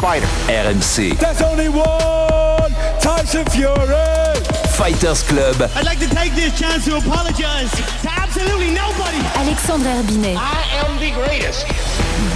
fighter? RMC. There's only one Tyson Fury. Fighters Club. I'd like to take this chance to apologize to absolutely nobody. Alexandre Herbinet. I am the greatest.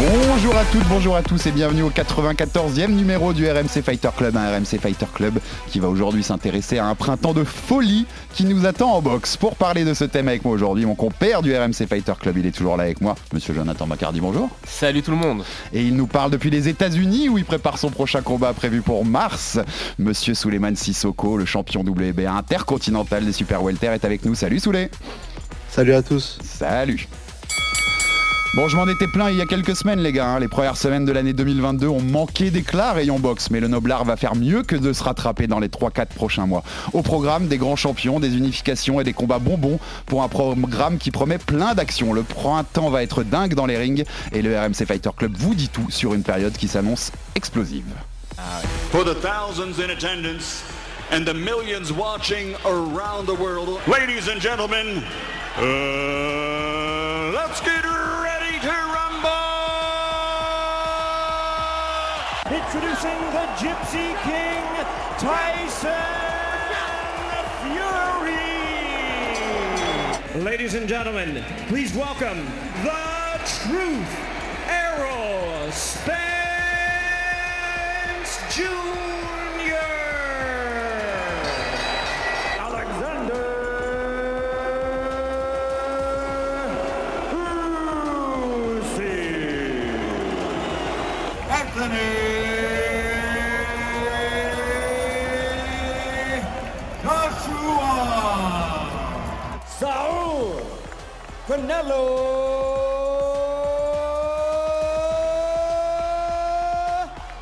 Bonjour à toutes, bonjour à tous et bienvenue au 94e numéro du RMC Fighter Club, un RMC Fighter Club qui va aujourd'hui s'intéresser à un printemps de folie qui nous attend en boxe. Pour parler de ce thème avec moi aujourd'hui, mon compère du RMC Fighter Club, il est toujours là avec moi, monsieur Jonathan Macardy, bonjour. Salut tout le monde. Et il nous parle depuis les États-Unis où il prépare son prochain combat prévu pour mars. Monsieur Souleymane Sissoko, le champion WBA intercontinental des Super Welter est avec nous. Salut Souley. Salut à tous. Salut. Bon, je m'en étais plein il y a quelques semaines, les gars. hein. Les premières semaines de l'année 2022 ont manqué d'éclat rayon boxe, mais le Noblard va faire mieux que de se rattraper dans les 3-4 prochains mois. Au programme, des grands champions, des unifications et des combats bonbons pour un programme qui promet plein d'actions. Le printemps va être dingue dans les rings et le RMC Fighter Club vous dit tout sur une période qui s'annonce explosive. For the thousands in attendance and the millions watching around the world, ladies and gentlemen, uh, let's get ready to rumble! Introducing the Gypsy King, Tyson Fury. Ladies and gentlemen, please welcome the Truth Errol Spence Jr. Canelo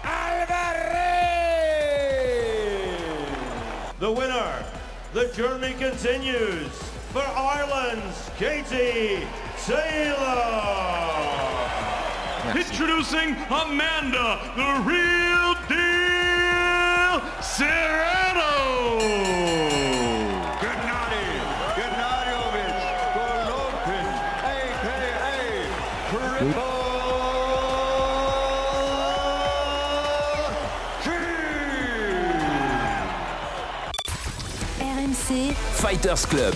Alvarez. The winner, the journey continues for Ireland's Katie Taylor. Introducing Amanda, the real deal, Serrano! RMC, Fighters Club.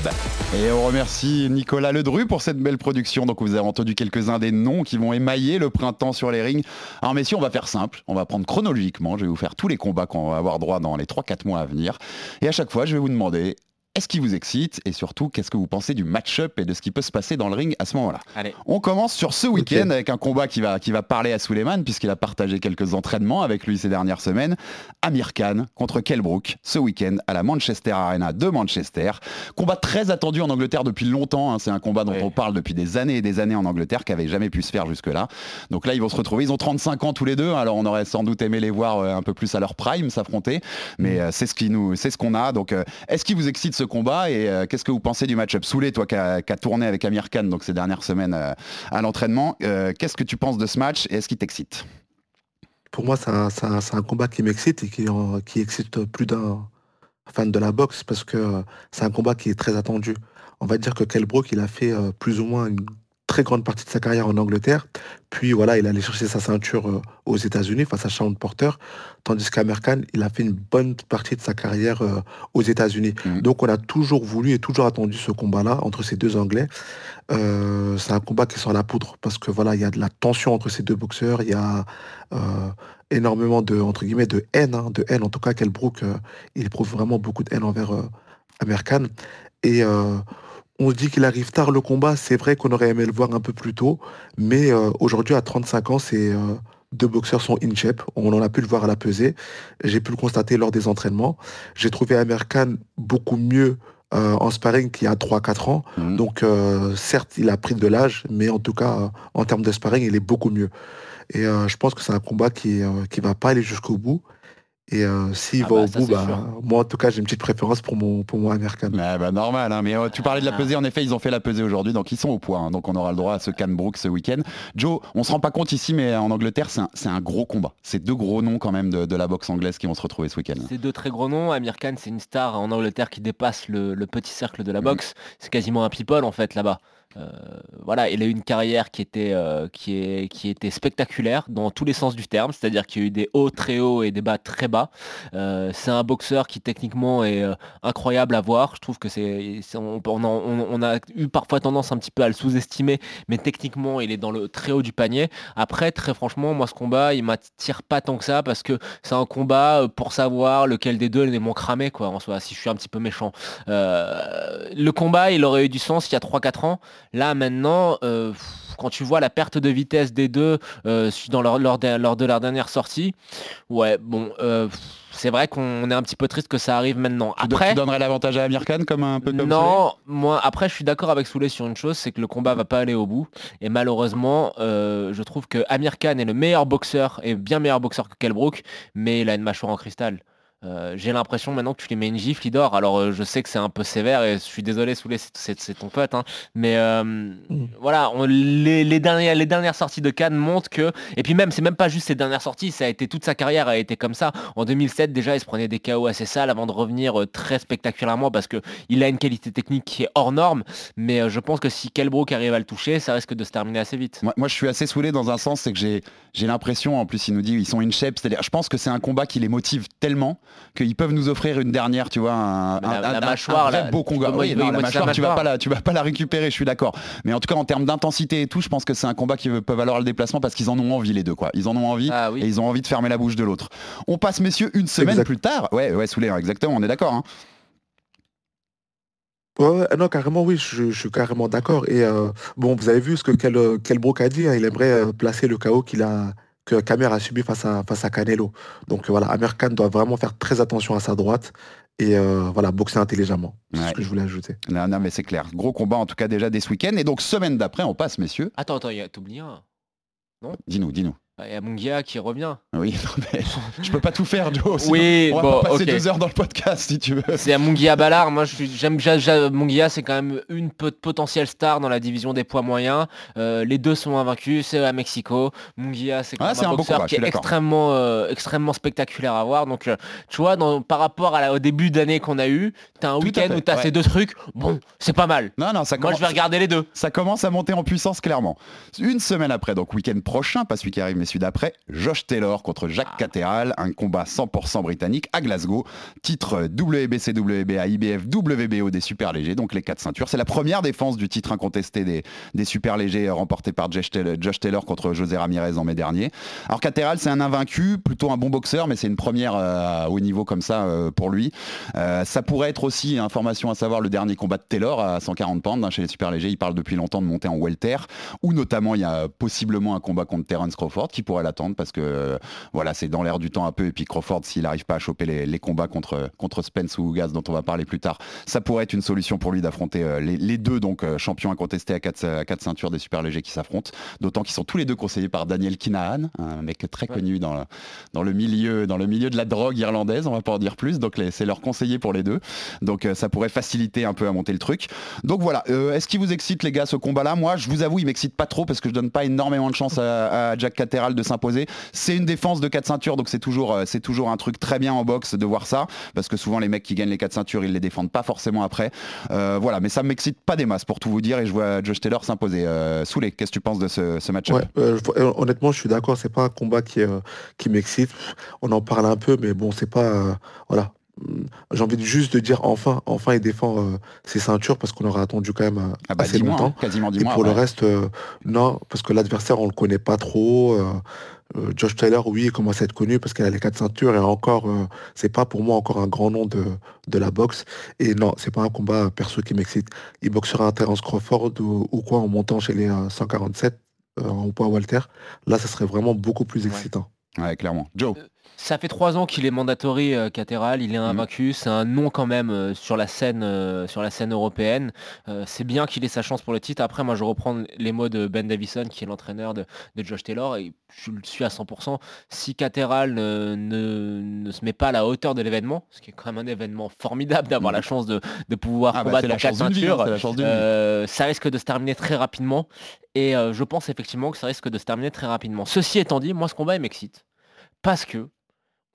Et on remercie Nicolas Ledru pour cette belle production. Donc vous avez entendu quelques-uns des noms qui vont émailler le printemps sur les rings. Alors messieurs, on va faire simple. On va prendre chronologiquement. Je vais vous faire tous les combats qu'on va avoir droit dans les 3-4 mois à venir. Et à chaque fois, je vais vous demander est-ce qui vous excite et surtout qu'est-ce que vous pensez du match-up et de ce qui peut se passer dans le ring à ce moment-là. Allez. On commence sur ce week-end avec un combat qui va, qui va parler à Suleiman puisqu'il a partagé quelques entraînements avec lui ces dernières semaines. Amir Khan contre Kell Brook ce week-end à la Manchester Arena de Manchester. Combat très attendu en Angleterre depuis longtemps. hein. C'est un combat dont on parle depuis des années et des années en Angleterre qui avait jamais pu se faire jusque-là. Donc là, ils vont se retrouver. Ils ont 35 ans tous les deux. Alors on aurait sans doute aimé les voir euh, un peu plus à leur prime s'affronter. Mais euh, c'est ce qui nous, c'est ce qu'on a. Donc euh, est-ce qui vous excite ce combat et euh, qu'est-ce que vous pensez du match-up Soulé, toi qui as tourné avec Amir Khan donc ces dernières semaines euh, à l'entraînement, euh, qu'est-ce que tu penses de ce match et est-ce qu'il t'excite? Pour moi, c'est un, un- combat qui m'excite et qui, qui excite plus d'un fan de la boxe parce que c'est un combat qui est très attendu. On va dire que Kell Brook, il a fait plus ou moins une très grande partie de sa carrière en Angleterre. Puis voilà, il allait chercher sa ceinture euh, aux États-Unis face à Shawn Porter, tandis qu'Amir Khan, il a fait une bonne partie de sa carrière euh, aux États-Unis. Mhm. Donc on a toujours voulu et toujours attendu ce combat-là entre ces deux Anglais. Euh, c'est un combat qui sent la poudre parce que voilà, il y a de la tension entre ces deux boxeurs, il y a euh, énormément de entre guillemets de haine, hein, de haine. En tout cas, Kell Brook, euh, il éprouve vraiment beaucoup de haine envers Amir Khan. Et on se dit qu'il arrive tard le combat. C'est vrai qu'on aurait aimé le voir un peu plus tôt, mais euh, aujourd'hui à 35 ans, c'est euh, deux boxeurs sont in shape. On en a pu le voir à la pesée. J'ai pu le constater lors des entraînements. J'ai trouvé Amir Khan beaucoup mieux euh, en sparring qu'il y a 3-4 ans. Mhm. Donc certes, il a pris de l'âge, mais en tout cas, en termes de sparring, il est beaucoup mieux. Et je pense que c'est un combat qui, qui va pas aller jusqu'au bout. Et euh, s'il Ah va bah, au bout, bah, moi, en tout cas, j'ai une petite préférence pour mon, pour mon Amir bah, normal, hein, mais euh, tu parlais de la pesée, en effet, ils ont fait la pesée aujourd'hui, donc ils sont au poids, hein. donc on aura le droit à ce Canbrook ce week-end. Joe, on se rend pas compte ici, mais en Angleterre, c'est un, gros combat. C'est deux gros noms quand même de, la boxe anglaise qui vont se retrouver ce week-end. C'est deux très gros noms. Amir Khan, c'est une star en Angleterre qui dépasse le, petit cercle de la mm. boxe. C'est quasiment un people en fait là-bas. Euh, voilà, il a eu une carrière qui était, euh, qui était spectaculaire dans tous les sens du terme, c'est-à-dire qu'il y a eu des hauts très hauts et des bas très bas. Euh, c'est un boxeur qui techniquement est incroyable à voir. Je trouve que c'est, on, a eu parfois tendance un petit peu à le sous-estimer, mais techniquement il est dans le très haut du panier. Après, très franchement, moi ce combat, il m'attire pas tant que ça parce que c'est un combat pour savoir lequel des deux est moins cramé, quoi, en soi, si je suis un petit peu méchant. le combat, il aurait eu du sens il y a 3-4 ans. Là maintenant, euh, quand tu vois la perte de vitesse des deux euh, dans leur, lors, de, leur dernière sortie, ouais, bon, euh, c'est vrai qu'on est un petit peu triste que ça arrive maintenant. Après, tu donnerais l'avantage à Amir Khan comme un peu comme Non, moi après je suis d'accord avec Soulet sur une chose, c'est que le combat va pas aller au bout. Et malheureusement, je trouve que Amir Khan est le meilleur boxeur et bien meilleur boxeur que Kelbrook, mais il a une mâchoire en cristal. Euh, j'ai l'impression maintenant que tu lui mets une gifle, il dort. Alors euh, je sais que c'est un peu sévère et je suis désolé, Soulé, c'est ton pote. Hein. Mais euh, mm. voilà, les, dernières, les dernières sorties de Cannes montrent que... Et puis même, c'est même pas juste ses dernières sorties, ça a été toute sa carrière a été comme ça. En 2007 déjà, il se prenait des KO assez sales avant de revenir très spectaculairement parce qu'il a une qualité technique qui est hors norme. Mais je pense que si Kelbrook arrive à le toucher, ça risque de se terminer assez vite. Moi, je suis assez saoulé dans un sens, c'est que j'ai l'impression, en plus il nous dit ils sont in shape, c'est-à-dire je pense que c'est un combat qui les motive tellement qu'ils peuvent nous offrir une dernière, tu vois, un, la, mâchoire, un beau combat. Oui, la mâchoire, tu vas pas la, tu vas pas la récupérer, je suis d'accord. Mais en tout cas, en termes d'intensité et tout, je pense que c'est un combat qui peut valoir le déplacement parce qu'ils en ont envie les deux, quoi. Ils en ont envie ah et ils ont envie de fermer la bouche de l'autre. On passe, messieurs, une semaine plus tard. Ouais, ouais, Soulé, exactement, on est d'accord. Hein. Ouais, non, carrément, oui, je, suis carrément d'accord. Et euh, bon, vous avez vu ce que quel, a dit, hein, il aimerait euh, placer le chaos qu'il a, que Kamer a subi face à, face à Canelo. Donc voilà, Amir Khan doit vraiment faire très attention à sa droite et euh, voilà, boxer intelligemment. C'est ce que je voulais ajouter. Non, non, mais c'est clair. Gros combat en tout cas déjà dès ce week-end. Et donc semaine d'après, on passe, messieurs. Attends, attends, t'oublies un. Non? Dis-nous, dis-nous. Il y a Mungia qui revient. Oui, mais je peux pas tout faire, Joe. oui, on va bon, pas passer deux heures dans le podcast si tu veux. C'est à Mungia Ballard. Moi, j'aime Mungia, c'est quand même une potentielle star dans la division des poids moyens. Euh, les deux sont invaincus, c'est à Mexico. Mungia, c'est quand ah, un, boxeur qui est extrêmement, euh, extrêmement spectaculaire à voir. Donc, euh, tu vois, dans, par rapport à au début d'année qu'on a eu, t'as un week-end où t'as ces deux trucs. Bon, c'est pas mal. Non, non, ça Moi, je vais regarder les deux. Ça commence à monter en puissance clairement. Une semaine après, donc week-end prochain, pas celui qui arrive, mais celui d'après, Josh Taylor contre Jacques ah. Catteral, un combat 100% britannique à Glasgow. Titre WBC, WBA, IBF, WBO des super légers, donc les quatre ceintures. C'est la première défense du titre incontesté des, des super légers remporté par Josh Taylor, contre José Ramirez en mai dernier. Alors Catteral, c'est un invaincu, plutôt un bon boxeur, mais c'est une première euh, au niveau comme ça euh, pour lui. Euh, ça pourrait être aussi, information à savoir, le dernier combat de Taylor à 140 pounds hein, chez les super légers. Il parle depuis longtemps de monter en welter, ou notamment il y a possiblement un combat contre Terence Crawford qui pourrait l'attendre parce que voilà, c'est dans l'air du temps un peu. Et puis Crawford, s'il n'arrive pas à choper les, combats contre, contre Spence ou Gaz, dont on va parler plus tard, ça pourrait être une solution pour lui d'affronter euh, les, deux donc euh, champions incontestés à 4 quatre, ceintures des super légers qui s'affrontent. D'autant qu'ils sont tous les deux conseillés par Daniel Kinahan, un mec très connu dans le, dans le milieu dans le milieu de la drogue irlandaise, on va pas en dire plus. Donc c'est leur conseiller pour les deux. Donc euh, ça pourrait faciliter un peu à monter le truc. Donc voilà, est-ce qui vous excite les gars ce combat-là? Moi, je vous avoue, il m'excite pas trop parce que je donne pas énormément de chance à, à Jack De s'imposer. C'est une défense de 4 ceintures, donc c'est toujours, euh, c'est toujours un truc très bien en boxe de voir ça, parce que souvent les mecs qui gagnent les 4 ceintures, ils les défendent pas forcément après. Euh, voilà, mais ça m'excite pas des masses pour tout vous dire, et je vois Josh Taylor s'imposer. Euh, Soulé, qu'est-ce que tu penses de ce, match ouais, Honnêtement, je suis d'accord, c'est pas un combat qui, qui m'excite. On en parle un peu, mais bon, c'est pas. voilà, j'ai envie juste de dire enfin, enfin il défend ses ceintures parce qu'on aurait attendu quand même ah bah, assez longtemps. Hein, quasiment Et pour le reste, non, parce que l'adversaire on le connaît pas trop. Euh, Josh Taylor, oui, il commence à être connu parce qu'il a les quatre ceintures et encore, euh, c'est pas pour moi encore un grand nom de, de la boxe. Et non, c'est pas un combat perso qui m'excite. Il boxera un Terence Crawford ou, quoi en montant chez les 147 euh, en poids Walter. Là, ça serait vraiment beaucoup plus excitant. Ouais, clairement. Joe Ça fait trois ans qu'il est mandatory euh, Caterhal, il est invaincu, c'est un nom quand même euh, sur la scène euh, sur la scène européenne. Euh, c'est bien qu'il ait sa chance pour le titre. Après, moi je reprends les mots de Ben Davison, qui est l'entraîneur de, de Josh Taylor, et je le suis à 100%. Si Caterhal ne, ne- ne se met pas à la hauteur de l'événement, ce qui est quand même un événement formidable d'avoir la chance de, de pouvoir Ah bah, combattre c'est la hein, la euh, ça risque de se terminer très rapidement. Et je pense effectivement que ça risque de se terminer très rapidement. Ceci étant dit, moi ce combat il m'excite. Parce que,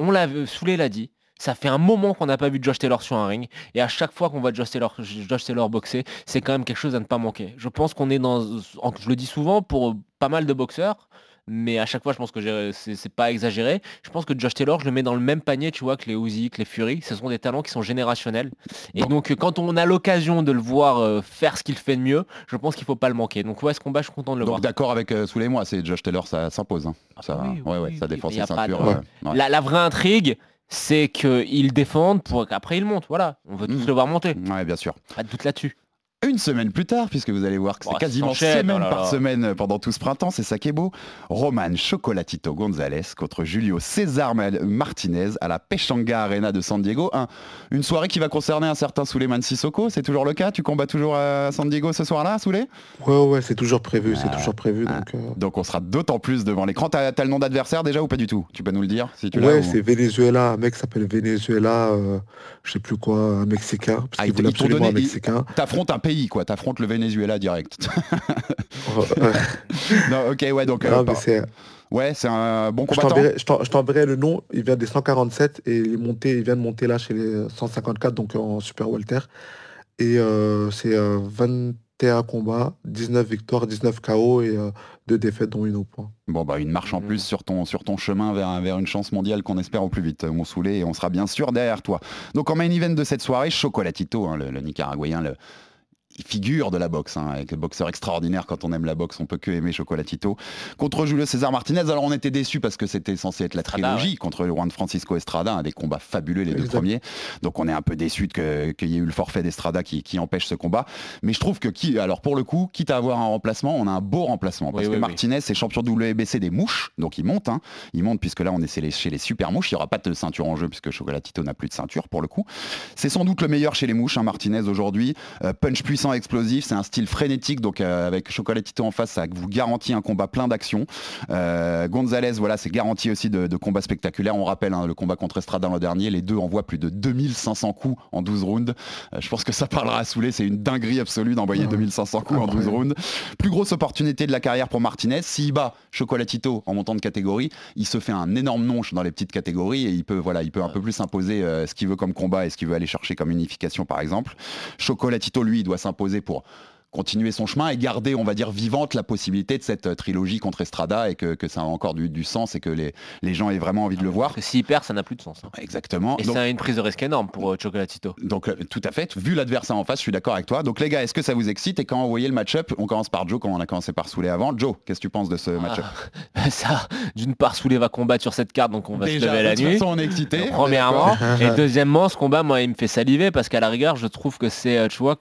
on l'a vu, Souley l'a dit, ça fait un moment qu'on n'a pas vu Josh Taylor sur un ring. Et à chaque fois qu'on voit Josh Taylor, boxer, c'est quand même quelque chose à ne pas manquer. Je pense qu'on est dans, je le dis souvent pour pas mal de boxeurs, mais à chaque fois je pense que j'ai- c'est pas exagéré. Je pense que Josh Taylor, je le mets dans le même panier, tu vois, que les Uzi, que les Fury. Ce sont des talents qui sont générationnels. Et donc euh, quand on a l'occasion de le voir euh, faire ce qu'il fait de mieux, je pense qu'il faut pas le manquer. Donc ouais, ce combat, je suis content de le voir. Donc d'accord avec euh, Souley et moi, c'est Josh Taylor, ça s'impose. hein. ça, Ah oui, ouais, ouais, oui, ça défend ses de- ceintures. euh, ouais. La, la vraie intrigue, c'est qu'ils défendent pour qu'après ils montent. Voilà, on veut tous Mhm. le voir monter. Ouais, bien sûr. Pas de doute là-dessus. Une semaine plus tard, puisque vous allez voir que c'est ça quasiment semaine oh là par semaine pendant tout ce printemps, c'est ça qui est beau. Roman Chocolatito González contre Julio César Martinez à la Pechanga Arena de San Diego. Un- une soirée qui va concerner un certain Souleymane Sissoko, c'est toujours le cas? Tu combats toujours à San Diego ce soir-là, Souley? Ouais, ouais, c'est toujours prévu, c'est toujours prévu. Donc, euh, Donc on sera d'autant plus devant l'écran. T'as as le nom d'adversaire déjà ou pas du tout? Tu peux nous le dire si tu l'as ouais, ou- c'est Venezuela, un mec s'appelle Venezuela, euh, je sais plus quoi, un Mexicain, parce Ah, absolument un donné- ils- Mexicain. T'affrontes un pays, quoi. T'affrontes le Venezuela direct. Non, ok, ouais, donc. non, euh, mais par- c'est- ouais, c'est un bon je combattant. je t'en- je t'enverrai le nom, il vient des 147 et il, est monté, il vient de monter là chez les 154, donc en Super Welter. Et euh, c'est euh, 21 combats, 19 victoires, 19 KO et 2 défaites dont une au point. Bon, bah, une marche en plus sur ton, sur ton chemin vers, vers une chance mondiale qu'on espère au plus vite, mon Soulé, et on sera bien sûr derrière toi. Donc, en main event de cette soirée, Chocolatito, hein, le, le Nicaraguayen, le figure de la boxe, hein, avec le boxeur extraordinaire. Quand on aime la boxe, on peut que aimer Chocolatito. Contre Julio César Martinez, alors on était déçus parce que c'était censé être la trilogie contre le Juan Francisco Estrada, un des combats fabuleux, les deux premiers. Donc on est un peu déçus que- qu'il y ait eu le forfait d'Estrada qui, qui empêche ce combat. Mais je trouve que, qui, alors pour le coup, quitte à avoir un remplacement, on a un beau remplacement. Parce Oui, que oui, oui. Martinez est champion WBC des mouches, donc il monte. hein. Il monte puisque là on est chez les, chez les super mouches. Il n'y aura pas de ceinture en jeu puisque Chocolatito n'a plus de ceinture pour le coup. C'est sans doute le meilleur chez les mouches, hein, Martinez aujourd'hui. Euh, punch puissant, explosif, c'est un style frénétique. Donc euh, avec Chocolatito en face, ça vous garantit un combat plein d'action. Euh, Gonzalez, voilà, c'est garanti aussi de, de combats spectaculaires. On rappelle hein, le combat contre Estrada l'an dernier, les deux envoient plus de 2500 coups en 12 rounds. Euh, je pense que ça parlera à Soulé, c'est une dinguerie absolue d'envoyer 2500 coups en 12 rounds. Plus grosse opportunité de la carrière pour Martinez. S'il bat Chocolatito en montant de catégorie, il se fait un énorme nom dans les petites catégories et il peut, voilà, il peut un peu plus imposer ce qu'il veut comme combat et ce qu'il veut aller chercher comme unification par exemple. Chocolatito, lui, il doit s'imposer pour continuer son chemin et garder, on va dire, vivante la possibilité de cette euh, trilogie contre Estrada et que, que ça a encore du, du sens et que les, les gens aient vraiment envie de le voir. Parce que s'il perd, ça n'a plus de sens. hein. Exactement. Et Donc- c'est une prise de risque énorme pour euh, Chocolatito. donc euh, tout à fait, vu l'adversaire en face, je suis d'accord avec toi. Donc les gars, est-ce que ça vous excite Et quand vous voyez le match-up, on commence par Joe, comme on a commencé par Soulé avant. Joe, qu'est-ce que tu penses de ce match-up? Ah, ça, d'une part, Souley va combattre sur cette carte, donc on va se lever la nuit. façon, on est excité. Premièrement, et deuxièmement, ce combat, moi, il me fait saliver parce qu'à la rigueur, je trouve que c'est, tu vois,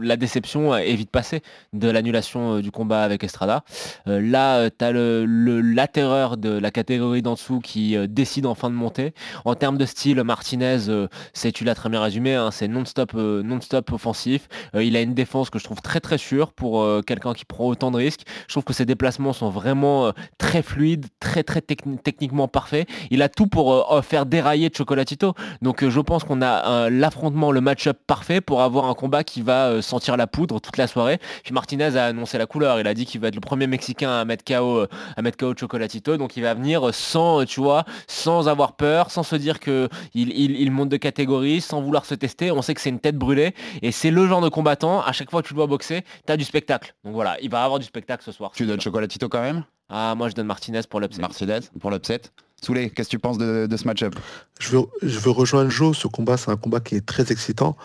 la déception est vite passée de l'annulation euh, du combat avec Estrada. Euh, là, tu as le, la terreur de la catégorie d'en dessous qui euh, décide enfin de monter. En termes de style, Martinez, euh, c'est, tu l'as très bien résumé, hein, c'est non-stop euh, non-stop offensif. Euh, il a une défense que je trouve très très sûre pour euh, quelqu'un qui prend autant de risques. Je trouve que ses déplacements sont vraiment euh, très fluides, très très techni- techniquement parfaits. Il a tout pour euh, euh, faire dérailler Chocolatito. Donc euh, je pense qu'on a euh, l'affrontement, le match-up parfait pour avoir un combat qui va euh, sentir la poudre toute la soirée. Puis Martinez a annoncé la couleur. Il a dit qu'il va être le premier Mexicain à mettre KO, à mettre KO Chocolatito. Donc il va venir sans, tu vois, sans avoir peur, sans se dire que il, il- il monte de catégorie, sans vouloir se tester. On sait que c'est une tête brûlée et c'est le genre de combattant. À chaque fois que tu dois boxer, tu as du spectacle. Donc voilà, il va avoir du spectacle ce soir. Tu donnes Chocolatito quand même? Ah, moi je donne Martinez pour l'upset. Martinez pour l'upset. Soulé, qu'est-ce que tu penses de, de ce match-up? Je veux, je veux rejoindre Joe, ce combat, c'est un combat qui est très excitant.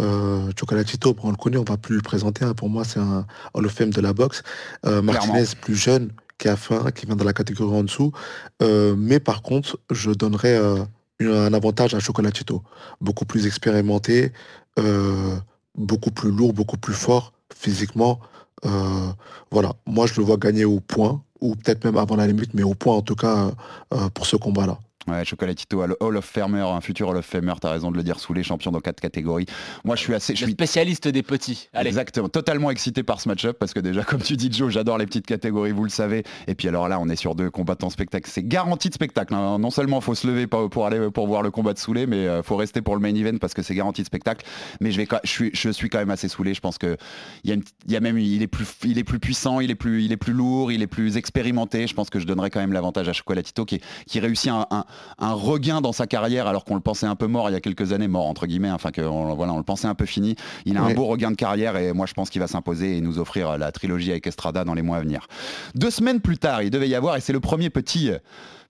Euh, Chocolatito, on le connaît, on va plus le présenter. hein. Pour moi, c'est un Hall of Fame de la boxe. Euh, Martinez, plus jeune, qui a faim, qui vient dans la catégorie en dessous. Euh, mais par contre, je donnerais un avantage à Chocolatito. Beaucoup plus expérimenté, beaucoup plus lourd, beaucoup plus fort physiquement. Voilà, moi je le vois gagner au point, ou peut-être même avant la limite, mais au point en tout cas pour ce combat-là. Ouais, Chocolatito, Hall of Famer, un futur Hall of Famer, t'as raison de le dire, sous les champions dans quatre catégories. Moi, je suis assez... Je suis spécialiste des petits. Allez. Exactement, totalement excité par ce match-up parce que déjà, comme tu dis, Joe, j'adore les petites catégories, vous le savez. Et puis alors là, on est sur deux combattants spectacle. C'est garanti de spectacle. hein. Non seulement faut se lever pour aller pour voir le combat de Soulé, mais euh, faut rester pour le main event parce que c'est garanti de spectacle. Mais je vais, je suis, je suis quand même assez saoulé. Je pense que il y a, une- il y a même, il est plus, il est plus puissant, il est plus, il est plus lourd, il est plus expérimenté. Je pense que je donnerais quand même l'avantage à Chocolatito qui, qui réussit un, un- un regain dans sa carrière alors qu'on le pensait un peu mort il y a quelques années, mort entre guillemets. Enfin que on, voilà, on le pensait un peu fini. Il a un beau regain de carrière et moi je pense qu'il va s'imposer et nous offrir la trilogie avec Estrada dans les mois à venir. Deux semaines plus tard, il devait y avoir, et c'est le premier petit, euh,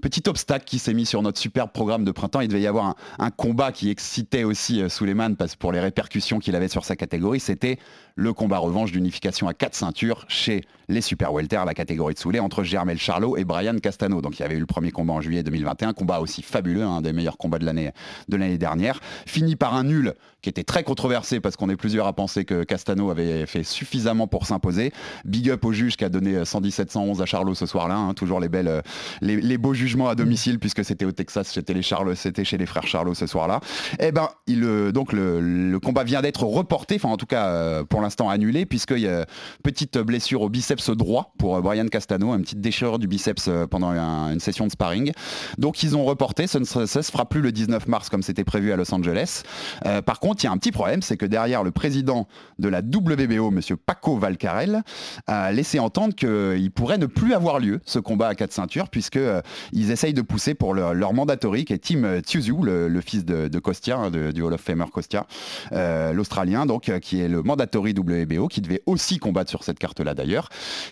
petit obstacle qui s'est mis sur notre superbe programme de printemps, il devait y avoir un, combat qui excitait aussi euh, Suleiman pour les répercussions qu'il avait sur sa catégorie, c'était le combat revanche d'unification à quatre ceintures chez les super welter, la catégorie de Soulé, entre Germel Charlot et Brian Castano. Donc il y avait eu le premier combat en juillet 2021, combat aussi fabuleux, un des meilleurs combats de l'année de l'année dernière, fini par un nul qui était très controversé parce qu'on est plusieurs à penser que Castano avait fait suffisamment pour s'imposer. Big up au juge qui a donné 117-111 à Charlot ce soir-là, hein, toujours les belles, euh, les, beaux à domicile puisque c'était au Texas, c'était les Charlots, c'était chez les frères Charlot ce soir-là. Eh ben, il, euh, donc le, combat vient d'être reporté, enfin en tout cas euh, pour l'instant annulé puisqu'il y a petite blessure au biceps droit pour euh, Brian Castano, une petite déchirure du biceps euh, pendant un- une session de sparring. Donc ils ont reporté, ça ne se, fera plus le 19 mars comme c'était prévu à Los Angeles. Euh, par contre, il y a un petit problème, c'est que derrière le président de la WBO, monsieur Paco Valcarel, a laissé entendre qu'il pourrait ne plus avoir lieu ce combat à quatre ceintures puisque euh, ils essayent de pousser pour leur, mandatory qui est Tim euh, Tszyu, le, fils de, hein, de- du Hall of Famer Costia, euh, l'Australien, donc euh, qui est le mandatory WBO, qui devait aussi combattre sur cette carte-là d'ailleurs,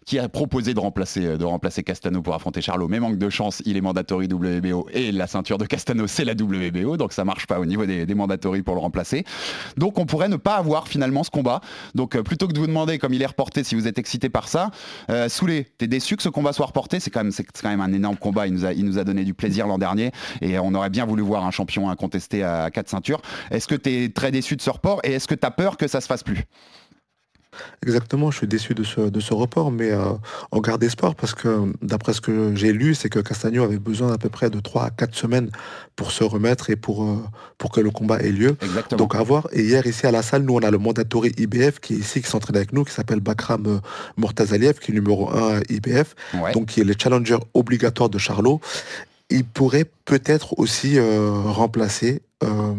qui a proposé de remplacer, euh, de remplacer Castano pour affronter Charlot, mais manque de chance, il est mandatory WBO et la ceinture de Castano c'est la WBO, donc ça marche pas au niveau des, mandatory pour le remplacer. Donc on pourrait ne pas avoir finalement ce combat. Donc plutôt que de vous demander, comme il est reporté, si vous êtes excité par ça, euh, Soulé, t'es déçu que ce combat soit reporté? C'est quand même, quand même un énorme combat. Il nous a, il nous a donné du plaisir l'an dernier et on aurait bien voulu voir un champion incontesté à quatre ceintures. Est-ce que t'es très déçu de ce report et est-ce que t'as peur que ça se fasse plus? Exactement, je suis déçu de ce, de ce report, mais euh, on garde espoir parce que d'après ce que j'ai lu, c'est que Castagno avait besoin à peu près de 3 à 4 semaines pour se remettre et pour, euh, pour que le combat ait lieu. Exactement. Donc à voir. Et hier ici à la salle, nous on a le mandatory IBF qui est ici, qui s'entraîne avec nous, qui s'appelle Bakram euh, Mortazaliev, qui est numéro 1 IBF, Ouais. donc qui est le challenger obligatoire de Charlot. Il pourrait peut-être aussi euh, remplacer euh,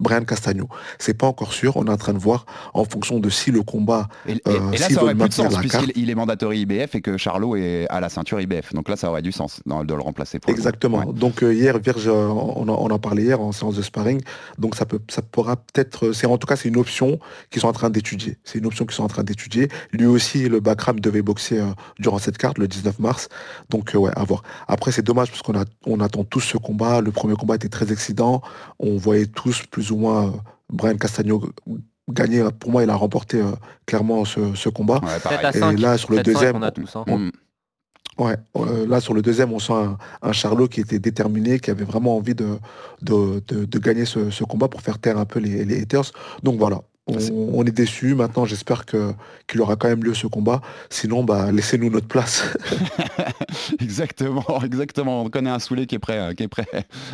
Brian Castagno. C'est pas encore sûr, on est en train de voir en fonction de si le combat Et, et- euh, et là, ça aurait plus de sens puisqu'il est mandatory IBF et que Charlot est à la ceinture IBF. Donc là, ça aurait du sens dans- de le remplacer. Pour le coup. Exactement. Ouais. Donc euh, hier, Virge, euh, on, en- on en parlait hier en séance de sparring. Donc ça peut, ça pourra peut-être, c'est en tout cas c'est une option qu'ils sont en train d'étudier. C'est une option qu'ils sont en train d'étudier. Lui aussi, le Bakram devait boxer durant cette carte le 19 mars. Donc ouais, à voir. Après c'est dommage parce qu'on on attend tous ce combat. Le premier combat était très excitant. On voyait tous plus ou moins euh, Brian Castagno gagner. Pour moi, il a remporté euh, clairement ce, ce combat. Ouais, Peut-être pareil. à 5. Et là sur le deuxième, on a tous. hein. Mm. Ouais, euh, là sur le deuxième, on sent un, un Charlot qui était déterminé, qui avait vraiment envie de, de, de- de gagner ce, ce combat pour faire taire un peu les, les haters. Donc voilà, on, est déçus. Maintenant, j'espère que qu'il aura quand même lieu ce combat. Sinon, bah, laissez-nous notre place. exactement, exactement. On connaît un Soulé qui est prêt, qui est prêt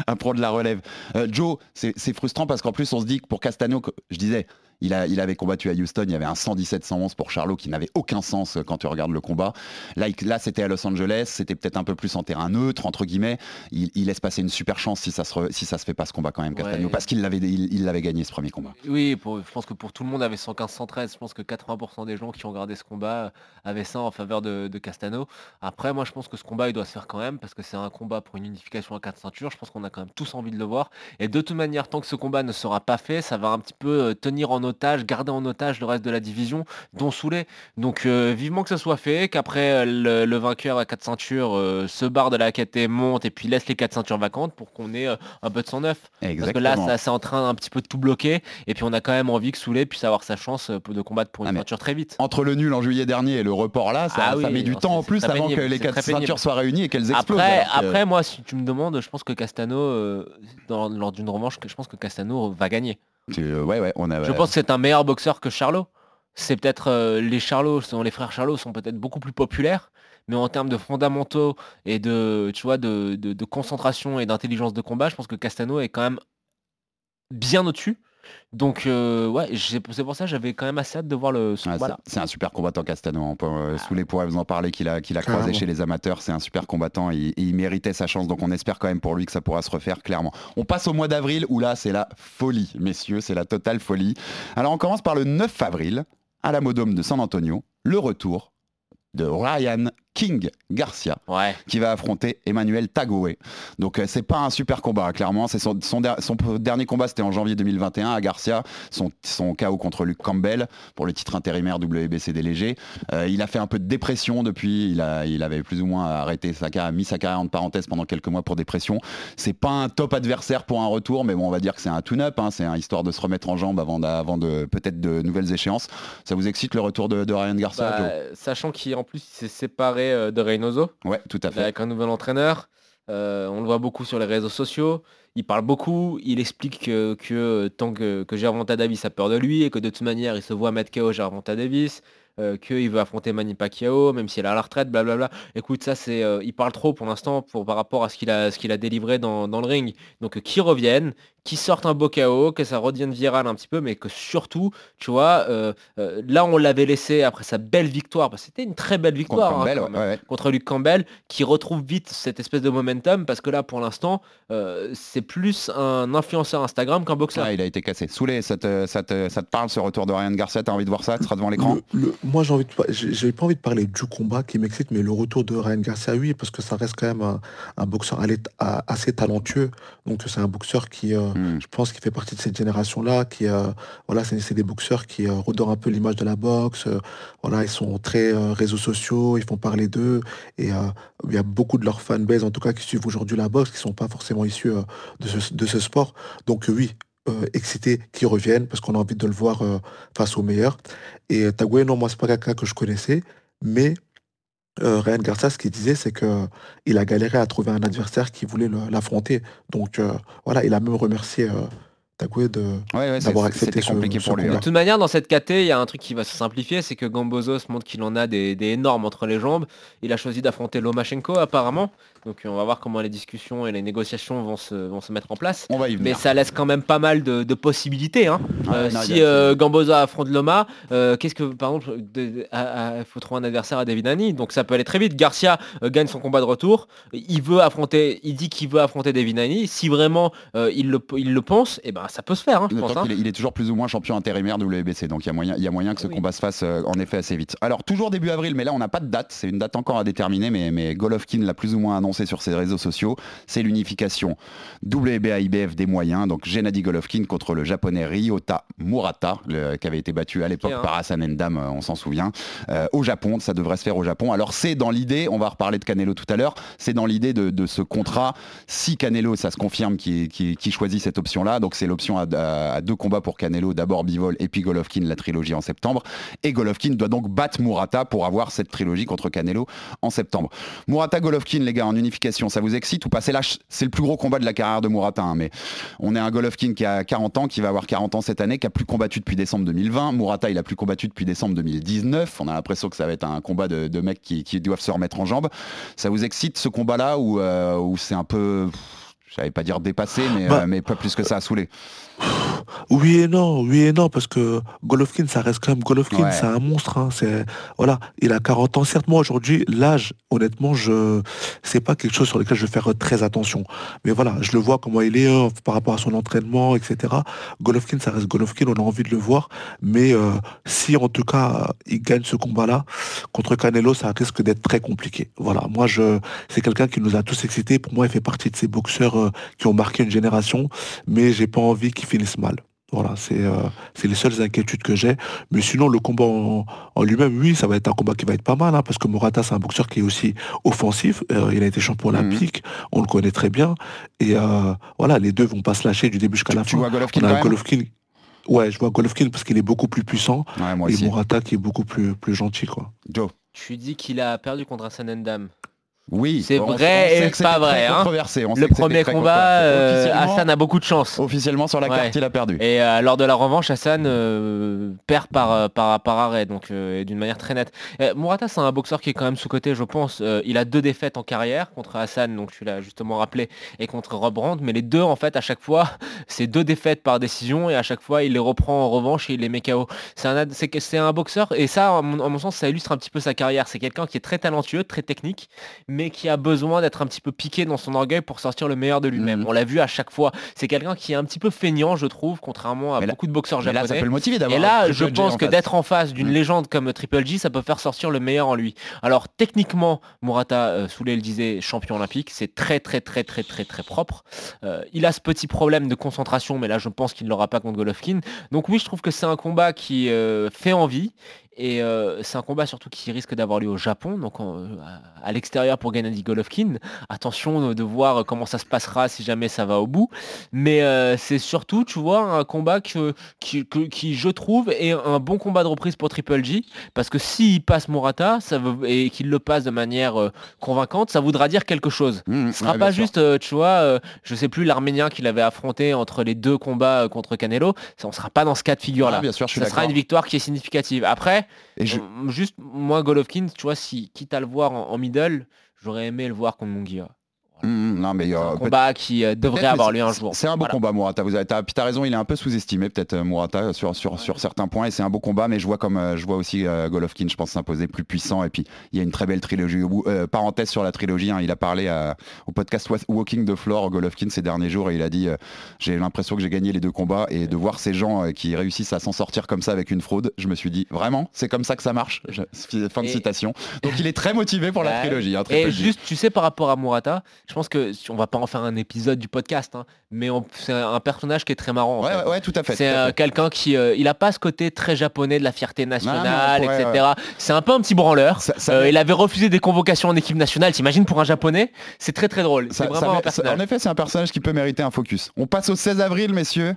à prendre la relève. Euh, Joe, c'est frustrant parce qu'en plus on se dit que pour Castano, je disais, il, a, il avait combattu à Houston, il y avait un 117-111 pour Charlot qui n'avait aucun sens euh, quand tu regardes le combat. Là, il- là c'était à Los Angeles, c'était peut-être un peu plus en terrain neutre, entre guillemets. Il, il laisse passer une super chance si ça se, re- si ça se fait pas ce combat quand même, Castano, Ouais. parce qu'il l'avait il, il l'avait gagné ce premier combat. Oui, pour- je pense que pour tout le monde avait 115-113. Je pense que 80% des gens qui ont regardé ce combat euh, avaient ça en faveur de, de Castano. Après, moi, je pense que ce combat, il doit se faire quand même parce que c'est un combat pour une unification à quatre ceintures. Je pense qu'on a quand même tous envie de le voir. Et de toute manière, tant que ce combat ne sera pas fait, ça va un petit peu euh, tenir en otage, garder en otage le reste de la division, dont Soulé. Donc, euh, vivement que ce soit fait, qu'après euh, le, le vainqueur à quatre ceintures euh, se barre de la KT, monte et puis laisse les quatre ceintures vacantes pour qu'on ait euh, un peu de 109. Parce que là, ça, c'est en train un petit peu de tout bloquer. Et puis on a quand même envie que Soulé puisse avoir sa chance de combattre pour une Ah, ceinture très vite. Entre le nul en juillet dernier et le report là, ça, Ah ça met du temps en plus avant pénible, que les c'est quatre très pénible. ceintures soient réunies et qu'elles explosent. Après, après, moi, si tu me demandes, je pense que Castano, dans- lors d'une revanche, je pense que Castano va gagner. Euh, ouais, ouais, on a. Je pense que c'est un meilleur boxeur que Charlot. C'est peut-être euh, les Charlots, les frères Charlot sont peut-être beaucoup plus populaires, mais en termes de fondamentaux et de, tu vois, de, de- de concentration et d'intelligence de combat, je pense que Castano est quand même bien au-dessus. Donc euh, ouais, c'est pour ça que j'avais quand même assez hâte de voir le combat-là. c'est- un super combattant Castano. On peut, euh, Souley pourrait vous en parler qu'il a, qu'il a croisé chez les amateurs. C'est un super combattant. Il, il méritait sa chance. Donc on espère quand même pour lui que ça pourra se refaire clairement. On passe au mois d'avril où là c'est la folie, messieurs. C'est la totale folie. Alors on commence par le 9 avril à la Modome de San Antonio. Le retour de Ryan King Garcia Ouais. qui va affronter Emmanuel Tagoe. Donc euh, c'est pas un super combat, hein, clairement. C'est son, son, der- son p- dernier combat, c'était en janvier 2021 à Garcia, son, son KO contre Luke Campbell pour le titre intérimaire WBC des légers. Euh, il a fait un peu de dépression depuis, il, a, il avait plus ou moins arrêté sa carrière, mis sa carrière en parenthèse pendant quelques mois pour dépression. C'est pas un top adversaire pour un retour, mais bon, on va dire que c'est un tune-up, hein, c'est un histoire de se remettre en jambe avant, de peut-être de nouvelles échéances. Ça vous excite le retour de, de Ryan Garcia Bah, sachant qu'en plus il s'est séparé euh, de Reynoso Ouais, tout à fait. avec un nouvel entraîneur. Euh, on le voit beaucoup sur les réseaux sociaux. Il parle beaucoup. Il explique que, que, euh, tant que, que Gervonta Davis a peur de lui et que de toute manière il se voit mettre KO Gervonta Davis. euh, qu'il veut affronter Manny Pacquiao, même s'il est à la retraite, blablabla. Écoute, ça c'est, euh, il parle trop pour l'instant pour par rapport à ce qu'il a, ce qu'il a délivré dans, dans le ring. Donc qu'il revienne, qu'il sorte un beau KO, que ça redevienne viral un petit peu, mais que surtout, tu vois, euh, euh, là on l'avait laissé après sa belle victoire, parce que c'était une très belle Contre victoire hein, Campbell, ouais, ouais. contre Luke Campbell, qui retrouve vite cette espèce de momentum, parce que là pour l'instant, euh, c'est plus un influenceur Instagram qu'un boxeur. Ah, il a été cassé. Soulé, ça te, ça, te, ça te parle ce retour de Ryan Garcia T'as envie de voir ça? Tu seras devant l'écran? Moi, j'ai envie de, j'ai pas envie de parler du combat qui m'excite, mais le retour de Ryan Garcia, oui, parce que ça reste quand même un, un boxeur assez talentueux. Donc, c'est un boxeur qui, euh, Hmm. je pense, qui fait partie de cette génération-là, qui, euh, voilà, c'est des boxeurs qui euh, redorent un peu l'image de la boxe. euh, voilà, ils sont très euh, réseaux sociaux, ils font parler d'eux, et il y a beaucoup de leurs fanbase, en tout cas, qui suivent aujourd'hui la boxe, qui sont pas forcément issus de, ce, sport. Donc, oui. euh, excité qu'ils reviennent parce qu'on a envie de le voir face aux meilleurs. Et Tagué, non, moi, c'est pas quelqu'un que je connaissais, mais euh, Ryan Garcia, ce qu'il disait, c'est que il a galéré à trouver un adversaire qui voulait le- l'affronter. Donc euh, voilà, il a même remercié euh, Tagué de Ouais, ouais, c'est- d'avoir c'était accepté ce- compliqué ce pour lui. combat. De toute manière, dans cette KT, il y a un truc qui va se simplifier, c'est que Gambozos montre qu'il en a des, des énormes entre les jambes. Il a choisi d'affronter Lomachenko apparemment. Donc euh, on va voir comment les discussions et les négociations vont se, vont se mettre en place. On va y Mais ça laisse quand même pas mal de, de possibilités. hein. Ouais, Euh, non, si euh, Gamboza affronte Loma, euh, qu'est-ce que par exemple, il faut trouver un adversaire à David Haney, donc ça peut aller très vite. Garcia gagne son combat de retour, il veut affronter, il dit qu'il veut affronter David Haney. Si vraiment il, le, il le pense, et ben ça peut se faire, hein, je pense. D'autant hein. est, il est toujours plus ou moins champion intérimaire WBC, donc il y a moyen, il y a moyen que ce Oui. combat se fasse en effet assez vite. Alors toujours début avril, mais là on n'a pas de date, c'est une date encore à déterminer, mais, mais Golovkin l'a plus ou moins annoncé sur ses réseaux sociaux, c'est l'unification WBA-IBF des moyens, donc Gennady Golovkin contre le japonais Ryota Murata, le- qui avait été battu à l'époque hein. par Hassan Endam, euh, on s'en souvient, euh, au Japon, ça devrait se faire au Japon. Alors c'est dans l'idée, on va reparler de Canelo tout à l'heure, c'est dans l'idée de, de ce contrat, si Canelo, ça se confirme, qui, qui, qui choisit cette option-là, donc c'est l'option à, à- à deux combats pour Canelo, d'abord Bivol et puis Golovkin, la trilogie en septembre, et Golovkin doit donc battre Murata pour avoir cette trilogie contre Canelo en septembre. Murata Golovkin, les gars, en unification, ça vous excite ou pas? C'est le plus gros combat de la carrière de Murata, hein, mais on est un Golovkin qui a 40 ans, qui va avoir 40 ans cette année, qui a plus combattu depuis décembre 2020. Murata, il a plus combattu depuis décembre 2019. On a l'impression que ça va être un combat de, mecs qui, qui doivent se remettre en jambes. Ça vous excite ce combat-là ou euh, ou c'est un peu, je savais pas dire dépassé, mais, Bah. euh, mais pas plus que ça à saouler. Oui et non, oui et non, parce que Golovkin, ça reste quand même Golovkin, Ouais. c'est un monstre. hein, c'est voilà, il a 40 ans. Certes, moi aujourd'hui, l'âge, honnêtement, je c'est pas quelque chose sur lequel je vais faire euh, très attention. Mais voilà, je le vois comment il est euh, par rapport à son entraînement, etc. Golovkin, ça reste Golovkin, on a envie de le voir. Mais euh, si en tout cas il gagne ce combat-là contre Canelo, ça risque d'être très compliqué. Voilà, moi je c'est quelqu'un qui nous a tous excités. Pour moi, il fait partie de ces boxeurs euh, qui ont marqué une génération, mais j'ai pas envie qu'il finisse mal. Voilà, c'est euh, c'est les seules inquiétudes que j'ai. Mais sinon, le combat en, en lui-même, oui, ça va être un combat qui va être pas mal, hein, parce que Morata, c'est un boxeur qui est aussi offensif. Euh, il a été champion Mhm. olympique, on le connaît très bien. Et euh, voilà, les deux vont pas se lâcher du début jusqu'à la Tu fin. vois Golovkin On a quand un même Golovkin. Ouais, je vois Golovkin parce qu'il est beaucoup plus puissant Ouais, moi et aussi. Morata qui est beaucoup plus, plus gentil, quoi. Joe. Tu dis qu'il a perdu contre un Sanendam. Oui, C'est vrai et c'était pas vrai. hein. Le premier combat, euh, Hassan a beaucoup de chance. Officiellement sur la Ouais. carte, il a perdu. Et euh, lors de la revanche, Hassan euh, perd par, par, par arrêt, donc d'une manière très nette. Murata, c'est un boxeur qui est quand même sous-côté, je pense. Il a deux défaites en carrière contre Hassan, donc tu l'as justement rappelé, et contre Rob Brandt, mais les deux, en fait, à chaque fois, c'est deux défaites par décision, et à chaque fois, il les reprend en revanche et il les met KO. C'est un, c'est c'est boxeur, et ça, à mon, sens, ça illustre un petit peu sa carrière. C'est quelqu'un qui est très talentueux, très technique, mais qui a besoin d'être un petit peu piqué dans son orgueil pour sortir le meilleur de lui-même. Mhm. On l'a vu à chaque fois. C'est quelqu'un qui est un petit peu feignant, je trouve, contrairement à Mais là- beaucoup de boxeurs Mais là, japonais. ça peut le motiver d'avoir Et là, je pense en que d'être en face d'une Mm. légende comme Triple G, ça peut faire sortir le meilleur en lui. Alors techniquement, Murata, euh, Souley le disait, champion olympique, c'est très très très très très très propre. Euh, il a ce petit problème de concentration, mais là je pense qu'il ne l'aura pas contre Golovkin. Donc oui, je trouve que c'est un combat qui euh, fait envie. Et euh, c'est un combat surtout qui risque d'avoir lieu au Japon, donc en- euh, à, à l'extérieur pour Gennady Golovkin. Attention de voir comment ça se passera si jamais ça va au bout. Mais euh, c'est surtout, tu vois, un combat que, qui, que- qui, je trouve, est un bon combat de reprise pour Triple G. Parce que s'il passe Morata ça veut, et qu'il le passe de manière euh, convaincante, ça voudra dire quelque chose. Mmh, Ce sera ouais, pas juste, euh, tu vois, euh, je sais plus, l'Arménien qu'il avait affronté entre les deux combats contre Canelo. Ça, on sera pas dans ce cas de figure-là. Ah, bien sûr, je suis ça sera une victoire qui est significative. Après, Et euh, juste, moi, Golovkin, tu vois, si quitte à le voir en, en middle, j'aurais aimé le voir contre Munguia. Non, mais C'est euh, un combat qui euh, devrait avoir lieu un jour. C'est un beau Voilà. combat, Murata. Vous avez, t'as, puis t'as raison, il est un peu sous-estimé, peut-être euh, Murata sur, sur, sur certains points. Et c'est un beau combat, mais je vois comme je vois aussi Golovkin, je pense s'imposer plus puissant. Et puis il y a une très belle trilogie au bout. Parenthèse sur la trilogie, hein, il a parlé à- au podcast Wa- Walking the Floor, Golovkin ces derniers jours, et il a dit j'ai l'impression que j'ai gagné les deux combats et de voir ces gens qui réussissent à s'en sortir comme ça avec une fraude, je me suis dit vraiment, c'est comme ça que ça marche. Je- fin de Et- citation. Donc il est très motivé pour la trilogie. hein, Et juste, tu sais, par rapport à Murata, je pense que si- on va pas en faire un épisode du podcast, hein, mais c'est un personnage qui est très marrant. en Ouais, fait. ouais, ouais, tout à fait. C'est euh, quelqu'un qui, euh, il a pas ce côté très japonais de la fierté nationale, etc. C'est un peu un petit branleur. Ça- ça Euh, il avait refusé des convocations en équipe nationale. T'imagines pour un japonais, c'est très très drôle. Ça- C'est vraiment un personnage. En effet, c'est un personnage qui peut mériter un focus. On passe au 16 avril, messieurs.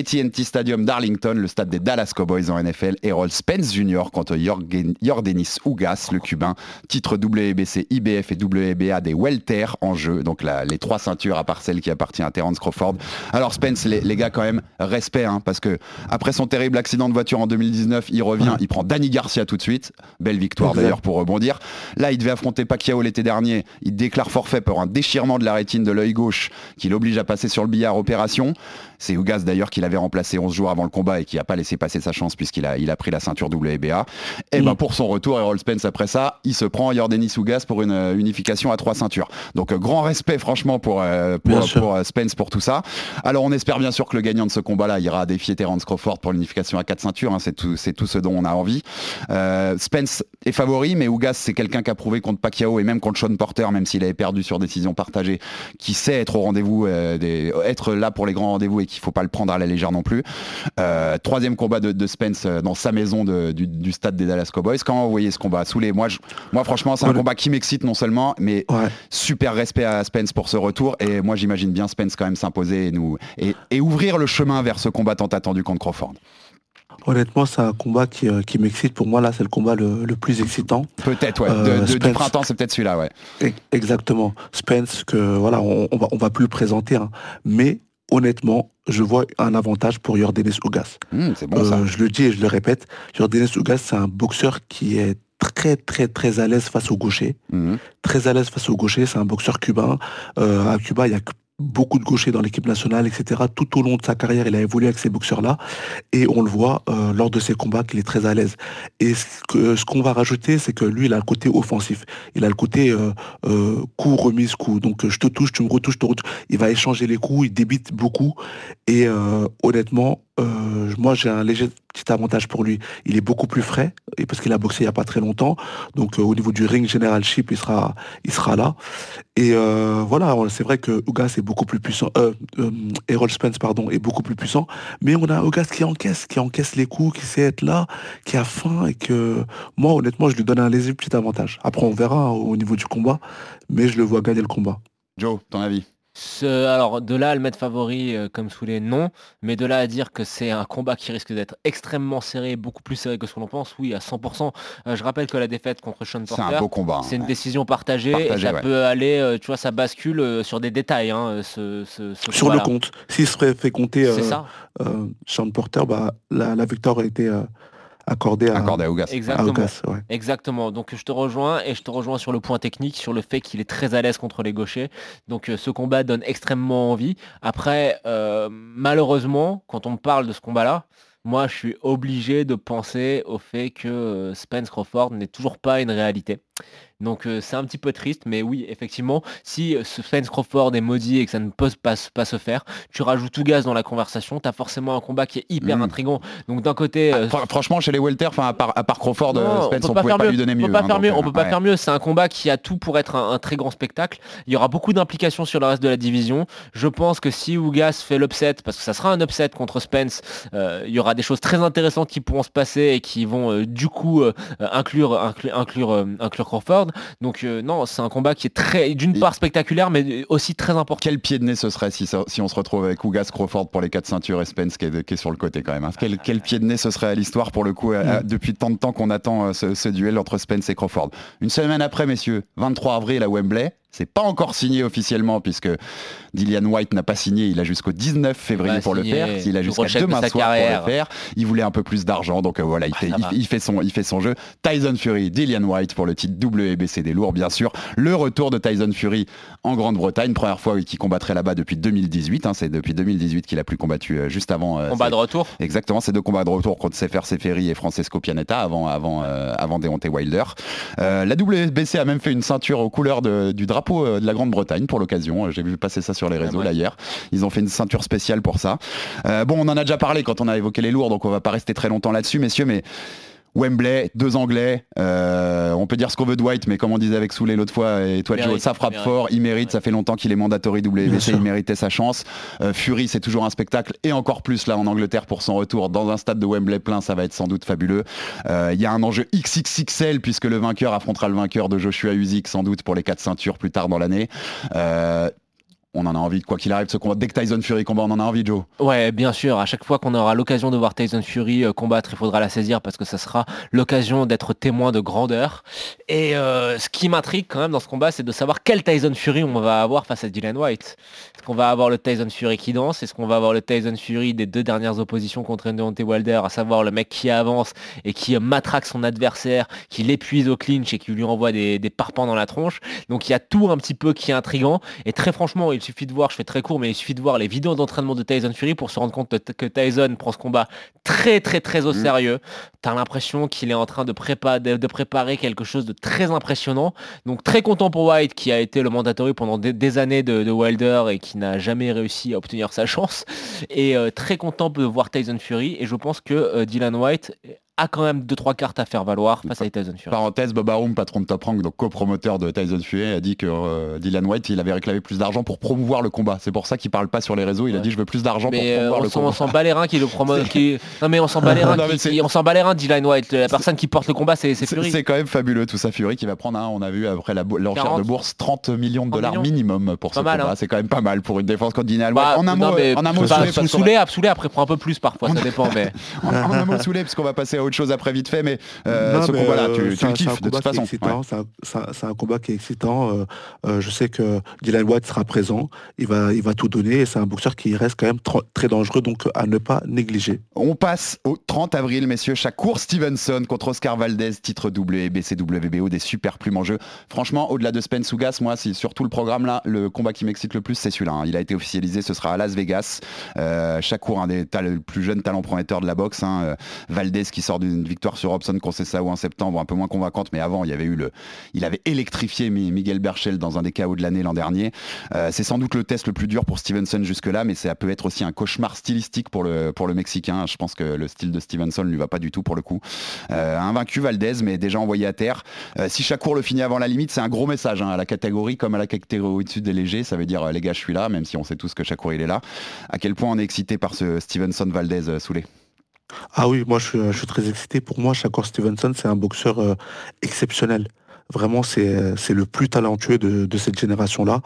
AT&T Stadium d'Arlington, le stade des Dallas Cowboys en NFL, Errol Spence Jr. contre Jordanis Ugas, le cubain, titre WBC, IBF et WBA des welter en jeu, donc la- les trois ceintures à part celle qui appartient à Terence Crawford. Alors Spence, les, les gars quand même, respect, hein, parce que après son terrible accident de voiture en 2019, il revient, il prend Danny Garcia tout de suite, belle victoire d'ailleurs pour rebondir. Là, il devait affronter Pacquiao l'été dernier, il déclare forfait pour un déchirement de la rétine de l'œil gauche qui l'oblige à passer sur le billard opération. C'est Ugas d'ailleurs qui l'avait remplacé 11 jours avant le combat et qui n'a pas laissé passer sa chance puisqu'il a, il a pris la ceinture WBA. Et ben pour son retour, Errol Spence après ça, il se prend Jordanis Ugas pour une euh, unification à trois ceintures. Donc euh, grand respect franchement pour, euh, pour, euh, Spence pour tout ça. Alors on espère bien sûr que le gagnant de ce combat-là ira défier Terence Crawford pour l'unification à quatre ceintures. hein. c'est tout, c'est tout ce dont on a envie. Euh, Spence est favori, mais Ugas c'est quelqu'un qui a prouvé contre Pacquiao et même contre Sean Porter, même s'il avait perdu sur décision partagée, qui sait être au rendez-vous, être là pour les grands rendez-vous et qu'il faut pas le prendre à la légère non plus. Euh, troisième combat de, de Spence euh, dans sa maison de- du, du stade des Dallas Cowboys. Comment vous voyez ce combat Soulé, moi, je- moi franchement c'est un Ouais. combat qui m'excite non seulement, mais Ouais. super respect à Spence pour ce retour et moi j'imagine bien Spence quand même s'imposer et, nous, et, et ouvrir le chemin vers ce combat tant attendu contre Crawford. Honnêtement, c'est un combat qui, euh, qui m'excite. Pour moi, là, c'est le combat le, le plus excitant. Peut-être, ouais. Euh, De- de- du printemps, c'est peut-être celui-là, ouais. Exactement. Spence, que voilà, on, on va, on va plus le présenter. hein. Mais honnêtement, je vois un avantage pour Jordanis Ugas. C'est bon ça. Euh, je le dis et je le répète, Jordanis Ugas, c'est un boxeur qui est très très très à l'aise face au gaucher. Mhm. Très à l'aise face au gaucher, c'est un boxeur cubain. Euh, à Cuba, il y a que beaucoup de gauchers dans l'équipe nationale, etc. Tout au long de sa carrière, il a évolué avec ces boxeurs-là. Et on le voit euh, lors de ses combats qu'il est très à l'aise. Et ce que- ce qu'on va rajouter, c'est que lui, il a le côté offensif. Il a le côté euh, euh, coup, remise, coup. Donc je te touche, tu me retouches, je te retouche. Il va échanger les coups, il débite beaucoup. Et euh, honnêtement, euh, moi j'ai un léger petit avantage pour lui. Il est beaucoup plus frais, et parce qu'il a boxé il n'y a pas très longtemps. Donc euh, au niveau du ring generalship, il sera, il sera là. Et euh, voilà, c'est vrai que Ugas est beaucoup plus puissant. Errol Spence, pardon, est beaucoup plus puissant. Mais on a Ugas qui encaisse, qui encaisse les coups, qui sait être là, qui a faim et que moi, honnêtement, je lui donne un léger petit avantage. Après, on verra hein, au niveau du combat, mais je le vois gagner le combat. Joe, ton avis? Ce- alors de là à le mettre favori euh, comme sous les non, mais de là à dire que c'est un combat qui risque d'être extrêmement serré, beaucoup plus serré que ce que l'on pense, oui à 100%. Euh, je rappelle que la défaite contre Sean C'est Porter, un beau combat. hein. c'est une décision partagée, et ça ouais. peut aller, euh, tu vois, ça bascule euh, sur des détails. hein, ce, ce- ce Sur le compte, s'il se ferait fait compter C'est euh, ça, euh, Sean Porter, bah, la, la victoire aurait été à, Accordé à Ougas. à exactement. Ouais. Exactement. Donc je te rejoins et je te rejoins sur le point technique, sur le fait qu'il est très à l'aise contre les gauchers. Donc euh, ce combat donne extrêmement envie. Après, euh, malheureusement, quand on me parle de ce combat-là, moi je suis obligé de penser au fait que euh, Spence Crawford n'est toujours pas une réalité. Donc euh, c'est un petit peu triste, mais oui, effectivement, si euh, ce Spence Crawford est maudit et que ça ne peut pas, se- pas se faire, tu rajoutes tout gaz dans la conversation, tu as forcément un combat qui est hyper Mm. intrigant. Donc d'un côté, euh, Fr- Franchement, chez les welter, à part, à part Crawford, non, euh, Spence, on, pouvait pas lui donner on mieux. peut pas hein, faire donc, mieux. euh, On peut pas ouais. faire mieux. C'est un combat qui a tout pour être un, un très grand spectacle. Il y aura beaucoup d'implications sur le reste de la division. Je pense que si Ougas fait l'upset, parce que ça sera un upset contre Spence, euh, il y aura des choses très intéressantes qui pourront se passer et qui vont euh, du coup euh, euh, inclure, inclure, inclure, euh, inclure Crawford. Donc euh, non, c'est un combat qui est très, d'une part spectaculaire, mais aussi très important. Quel pied de nez ce serait si, ça- si on se retrouve avec Ougas Crawford pour les quatre ceintures et Spence qui est, qui est sur le côté quand même. hein. Quel, quel pied de nez ce serait à l'histoire pour le coup, euh, euh, depuis tant de temps qu'on attend euh, ce, ce duel entre Spence et Crawford. Une semaine après, messieurs, 23 avril à Wembley. C'est pas encore signé officiellement puisque Dillian White n'a pas signé. Il a jusqu'au 19 février pour le faire. Il a jusqu'à de demain sa soir carrière. pour le faire. Il voulait un peu plus d'argent, donc euh, voilà, il, Ah, fait, il, fait son, il fait son jeu. Tyson Fury, Dillian White pour le titre WBC des lourds, bien sûr. Le retour de Tyson Fury en Grande-Bretagne, première fois qu'il combattrait là-bas depuis 2018. hein. c'est depuis 2018 qu'il a plus combattu euh, juste avant. euh, Combat c'est- de retour. Exactement, ces deux combats de retour contre Sefer Seferi et Francesco Pianetta avant, avant, avant Deontay Wilder. La WBC a même fait une ceinture aux couleurs de- du drapeau euh, de la Grande-Bretagne pour l'occasion. Euh, J'ai vu passer ça sur les réseaux ouais. là hier. Ils ont fait une ceinture spéciale pour ça. Euh, bon, on en a déjà parlé quand on a évoqué les lourds, donc on va pas rester très longtemps là-dessus, messieurs, mais Wembley, deux Anglais, euh, on peut dire ce qu'on veut de White, mais comme on disait avec Souley l'autre fois, et toi Joe, ça frappe mérite. fort, il mérite, ça fait longtemps qu'il est mandatory WBC, il méritait sa chance. Euh, Fury, c'est toujours un spectacle, et encore plus là en Angleterre pour son retour dans un stade de Wembley plein, ça va être sans doute fabuleux. Euh, Il y a un enjeu XXXL puisque le vainqueur affrontera le vainqueur de Joshua Usyk sans doute pour les quatre ceintures plus tard dans l'année. On en a envie, quoi qu'il arrive, ce combat. Dès que Tyson Fury combat, on en a envie, Joe. Ouais, bien sûr. À chaque fois qu'on aura l'occasion de voir Tyson Fury euh, combattre, il faudra la saisir parce que ça sera l'occasion d'être témoin de grandeur. Et euh, ce qui m'intrigue quand même dans ce combat, c'est de savoir quel Tyson Fury on va avoir face à Dylan White. Est-ce qu'on va avoir le Tyson Fury qui danse? Est-ce qu'on va avoir le Tyson Fury des deux dernières oppositions contre Deontay Wilder, à savoir le mec qui avance et qui euh, matraque son adversaire, qui l'épuise au clinch et qui lui envoie des, des parpaings dans la tronche? Donc il y a tout un petit peu qui est intrigant. Et très franchement, il suffit de voir, je fais très court, mais il suffit de voir les vidéos d'entraînement de Tyson Fury pour se rendre compte que Tyson prend ce combat très très très au sérieux. T'as l'impression qu'il est en train de, prépa- de, de préparer quelque chose de très impressionnant. Donc très content pour White qui a été le mandatory pendant des, des années de, de Wilder et qui n'a jamais réussi à obtenir sa chance. Et euh, très content de voir Tyson Fury. Et je pense que euh, Dylan White a quand même 2-3 cartes à faire valoir face à Tyson Fury. Parenthèse, Bob Arum, patron de Top Rank, donc copromoteur de Tyson Fury, a dit que euh, Dylan White, il avait réclamé plus d'argent pour promouvoir le combat. C'est pour ça qu'il parle pas sur les réseaux. Il a dit je veux plus d'argent pour euh, promouvoir on le s'en- on combat. s'en bat les reins qui le promo qui... Non mais on s'en bat les reins qui- on s'en bat les reins Dylan White. La personne qui porte le combat c'est Fury. c'est quand même fabuleux tout ça Fury qui va prendre, hein, on a vu après la l'enchère 40. de bourse, 30 millions de 30 dollars millions. minimum pour ce Pas mal, combat. hein. C'est quand même pas mal pour une défense contre Dylan White. Bah, en un mot, mais en un mot bah, parce qu'on après prend un peu plus parfois, ça dépend mais en, un mot Souley, puisqu'on va passer à autre chose après vite fait, mais euh, Non, ce combat-là, euh, tu, tu c'est un- le kiffes de combat toute qui est façon. excitant, Ouais. c'est un- C'est un, c'est un combat qui est excitant. euh, euh, je sais que Dylan White sera présent. Il va, il va tout donner. Et c'est un boxeur qui reste quand même très dangereux, donc à ne pas négliger. On passe au 30 avril, messieurs. Shakur Stevenson contre Oscar Valdez, titre WBC, WBO, des super plumes en jeu. Franchement, au-delà de Spence Ougas, moi, c'est surtout le programme là, le combat qui m'excite le plus, c'est celui-là. hein. Il a été officialisé, ce sera à Las Vegas. Euh, Shakur, un des tal- plus jeunes talents prometteurs de la boxe. hein. Euh, Valdez qui sort d'une victoire sur Robson Conceição en septembre, un peu moins convaincante, mais avant, il y avait eu le, il avait électrifié Mi- Miguel Berchel dans un des KO de l'année l'an dernier. Euh, c'est sans doute le test le plus dur pour Stevenson jusque-là, mais ça peut être aussi un cauchemar stylistique pour le, pour le Mexicain. Je pense que le style de Stevenson ne lui va pas du tout pour le coup. Euh, invaincu Valdez, mais déjà envoyé à terre. Euh, si Shakur le finit avant la limite, c'est un gros message hein, à la catégorie comme à la catégorie au-dessus des légers. Ça veut dire, euh, les gars, je suis là, même si on sait tous que Shakur il est là. À quel point on est excité par ce Stevenson Valdez Soulé? Ah oui, moi je suis, je suis très excité. Pour moi, Shakur Stevenson, c'est un boxeur euh, exceptionnel. Vraiment, c'est c'est le plus talentueux de, cette génération-là.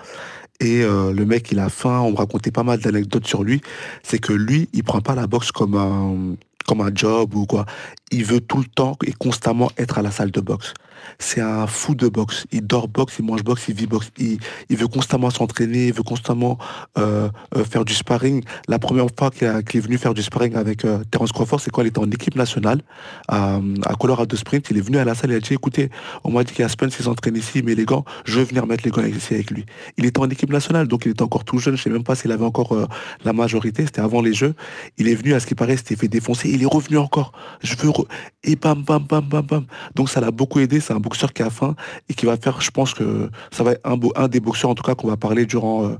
Et euh, le mec, il a faim. On me racontait pas mal d'anecdotes sur lui. C'est que lui, il prend pas la boxe comme un comme un job ou quoi. Il veut tout le temps et constamment être à la salle de boxe. C'est un fou de boxe. Il dort boxe, il mange boxe, il vit boxe. Il, veut constamment s'entraîner, il veut constamment euh, euh, faire du sparring. La première fois qu'il est venu faire du sparring avec euh, Terence Crawford, c'est quand il était en équipe nationale à, Colorado Sprint. Il est venu à la salle, il a dit écoutez, on m'a dit qui s'entraîne ici, mais les gants, je veux venir mettre les gants ici avec lui. Il était en équipe nationale, donc il était encore tout jeune. Je sais même pas s'il avait encore la majorité. C'était avant les Jeux. Il est venu, à ce qui paraît, s'était fait défoncer. Il est revenu encore. Je veux re- et bam bam bam bam bam. Donc ça l'a beaucoup aidé. C'est un boxeur qui a faim et qui va faire. Je pense que ça va être un, beau- un des boxeurs en tout cas qu'on va parler durant euh,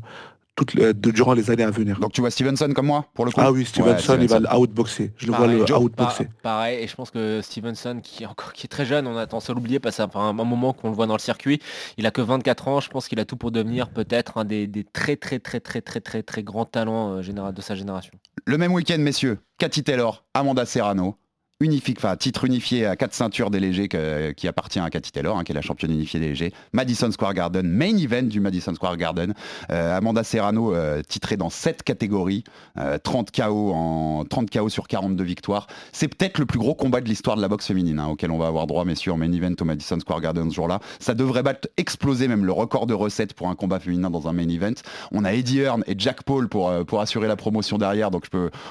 toutes les, de- durant les années à venir. Donc tu vois Stevenson comme moi, pour le coup? Ah oui, Stevenson, Ouais, il va l'outboxer. Je le vois le outboxer. pa- pareil, et je pense que Stevenson, qui est encore qui est très jeune, on a tendance à l'oublier parce fait un, moment qu'on le voit dans le circuit. Il a que 24 ans, je pense qu'il a tout pour devenir peut-être un des, des très très très très très très très grands talents euh, général de sa génération. Le même week-end, messieurs, Cathy Taylor, Amanda Serrano, unifique, enfin, titre unifié à quatre ceintures des légers qui appartient à Cathy Taylor, hein, qui est la championne unifiée des légers. Madison Square Garden, main event du Madison Square Garden. Euh, Amanda Serrano euh, titrée dans 7 catégories, euh, 30 KO en 30 KO sur 42 victoires. C'est peut-être le plus gros combat de l'histoire de la boxe féminine hein, auquel on va avoir droit, messieurs, en main event au Madison Square Garden ce jour-là. Ça devrait battre, exploser même le record de recettes pour un combat féminin dans un main event. On a Eddie Hearn et Jack Paul pour, euh, pour assurer la promotion derrière, donc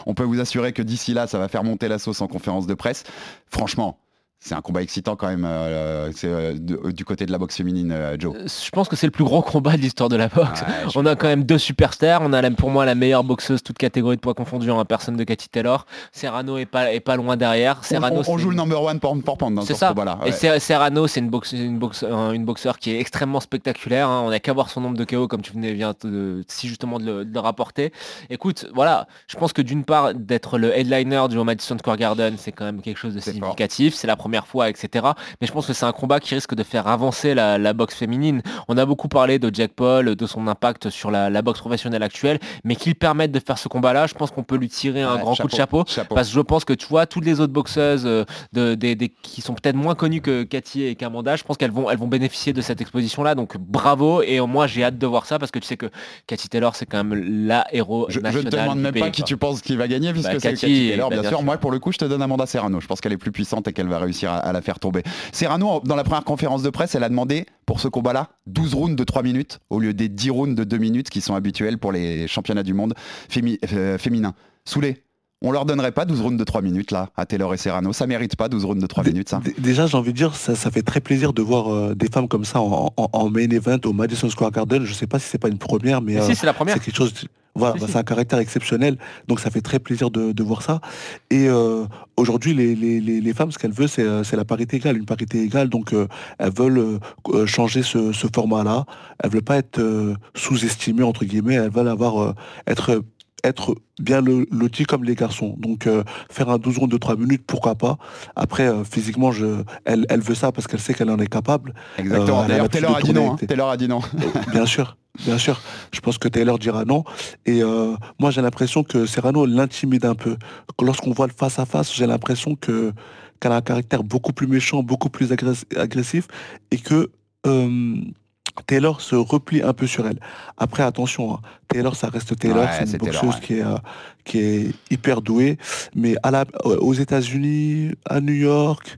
on peut vous assurer que d'ici là, ça va faire monter la sauce en conférence de presse. Franchement, c'est un combat excitant quand même euh, c'est, euh, de- du côté de la boxe féminine, euh, Joe. Euh, Je pense que c'est le plus gros combat de l'histoire de la boxe. Ouais, On a quand même deux superstars. On a la- pour moi la meilleure boxeuse, toute catégorie de poids confondus en personne de Cathy Taylor. Serrano est pas, est pas loin derrière. On, Serrano, on- on c'est joue le number one pour, pour dans C'est ce ça. combat-là. Et Ser- Serrano, c'est une, boxe, une, boxe, une boxeur qui est extrêmement spectaculaire. hein. On n'a qu'à voir son nombre de KO, comme tu venais viens de- si justement de le, de le rapporter. Écoute, voilà, je pense que d'une part, d'être le headliner du Madison Square Garden, c'est quand même quelque chose de C'est significatif. C'est la première fois, etc. Mais je pense que c'est un combat qui risque de faire avancer la, la boxe féminine. On a beaucoup parlé de Jack Paul, de son impact sur la, la boxe professionnelle actuelle, mais qu'il permette de faire ce combat-là, je pense qu'on peut lui tirer un Ouais, grand coup de chapeau. chapeau. Parce que je pense que tu vois, toutes les autres boxeuses euh, de, des- des- qui sont peut-être moins connues que Cathy et qu'Amanda, je pense qu'elles vont, elles vont bénéficier de cette exposition-là. Donc bravo. Et moi, j'ai hâte de voir ça parce que tu sais que Cathy Taylor, c'est quand même la héros Je, je te demande même pas qui tu penses qui va gagner puisque Bah, c'est Cathy, Cathy Taylor, bah, bien, bien sûr. sûr. Moi, pour le coup, je te donne Amanda Serrano. Je pense qu'elle est plus puissante et qu'elle va réussir à, à la faire tomber. Serrano, dans la première conférence de presse, elle a demandé pour ce combat-là 12 rounds de 3 minutes au lieu des 10 rounds de 2 minutes qui sont habituels pour les championnats du monde fémi- euh, féminins. Soulé. On leur donnerait pas 12 rounds de 3 minutes là à Taylor et Serrano. Ça mérite pas 12 rounds de 3 Dé- minutes ça. dé- Déjà, j'ai envie de dire, ça, ça fait très plaisir de voir euh, des femmes comme ça en, en- en main event au Madison Square Garden. Je sais pas si c'est pas une première, mais Mais euh, si, c'est la première. c'est quelque chose. de- Voilà, bah, si. c'est un caractère exceptionnel, donc ça fait très plaisir de, de voir ça. Et euh, aujourd'hui, les, les- les- les femmes, ce qu'elles veulent, c'est euh, c'est la parité égale, une parité égale. Donc euh, elles veulent euh, euh, changer ce, ce format-là. Elles veulent pas être euh, sous-estimées entre guillemets. Elles veulent avoir euh, être être bien lotis comme les garçons. Donc euh, faire un 12 rondes de 3 minutes, pourquoi pas. Après, euh, physiquement, je, elle, elle veut ça parce qu'elle sait qu'elle en est capable. Exactement. Euh, a D'ailleurs, Taylor a dit non. hein. Taylor a dit non. Bien sûr, bien sûr. Je pense que Taylor dira non. Et euh, moi, j'ai l'impression que Serrano l'intimide un peu. Lorsqu'on voit le face à face, j'ai l'impression que qu'elle a un caractère beaucoup plus méchant, beaucoup plus agress- agressif, et que euh, Taylor se replie un peu sur elle. Après, attention, hein, Taylor, ça reste Taylor, Ouais, c'est une Taylor, boxeuse ouais. qui est euh, qui est hyper douée, mais à la, aux États-Unis, à New York,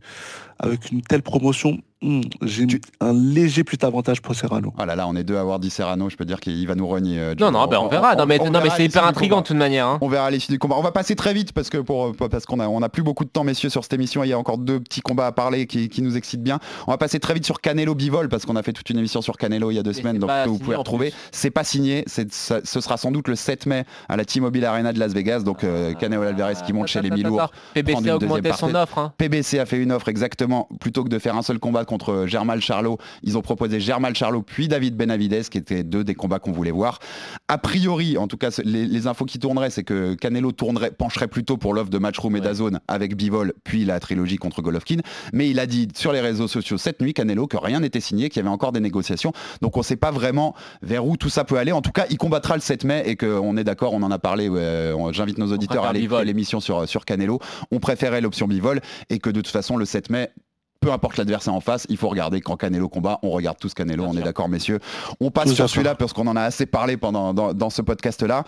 avec une telle promotion, hmm, j'ai un léger plus d'avantage pour Serrano. Oh là là, on est deux à avoir dit Serrano. Je peux dire qu'il va nous renier. euh, Non, non, ben on verra. Non, mais, non, mais c'est hyper combat. de toute manière. hein. On verra à l'issue du combat. On va passer très vite parce que pour parce qu'on a on a plus beaucoup de temps, messieurs, sur cette émission. Il y a encore deux petits combats à parler qui, qui nous excitent bien. On va passer très vite sur Canelo Bivol parce qu'on a fait toute une émission sur Canelo il y a deux semaines, donc vous pouvez en retrouver. C'est pas signé. C'est ça- ce sera sans doute le 7 mai à la T-Mobile Arena de Las Vegas. Donc euh, Canelo Alvarez qui monte chez les attends. PBC a augmenté son offre. hein. PBC a fait une offre exactement, plutôt que de faire un seul combat contre Germal Charlot, ils ont proposé Germal Charlot puis David Benavides, qui étaient deux des combats qu'on voulait voir. A priori, en tout cas, les, les infos qui tourneraient, c'est que Canelo tournerait, pencherait plutôt pour l'offre de Matchroom et Ouais. Dazone avec Bivol, puis la trilogie contre Golovkin. Mais il a dit sur les réseaux sociaux cette nuit, Canelo, que rien n'était signé, qu'il y avait encore des négociations. Donc on ne sait pas vraiment vers où tout ça peut aller. En tout cas, il combattra le 7 mai et qu'on est d'accord, on en a parlé. ouais, J'invite nos auditeurs à aller l'émission sur, sur Canelo. On préférait l'option Bivol et que de toute façon, le 7 mai, peu importe l'adversaire en face, il faut regarder quand Canelo combat, on regarde tous Canelo, Bien on est d'accord messieurs. On passe Tout sur celui-là parce qu'on en a assez parlé pendant dans, dans ce podcast-là.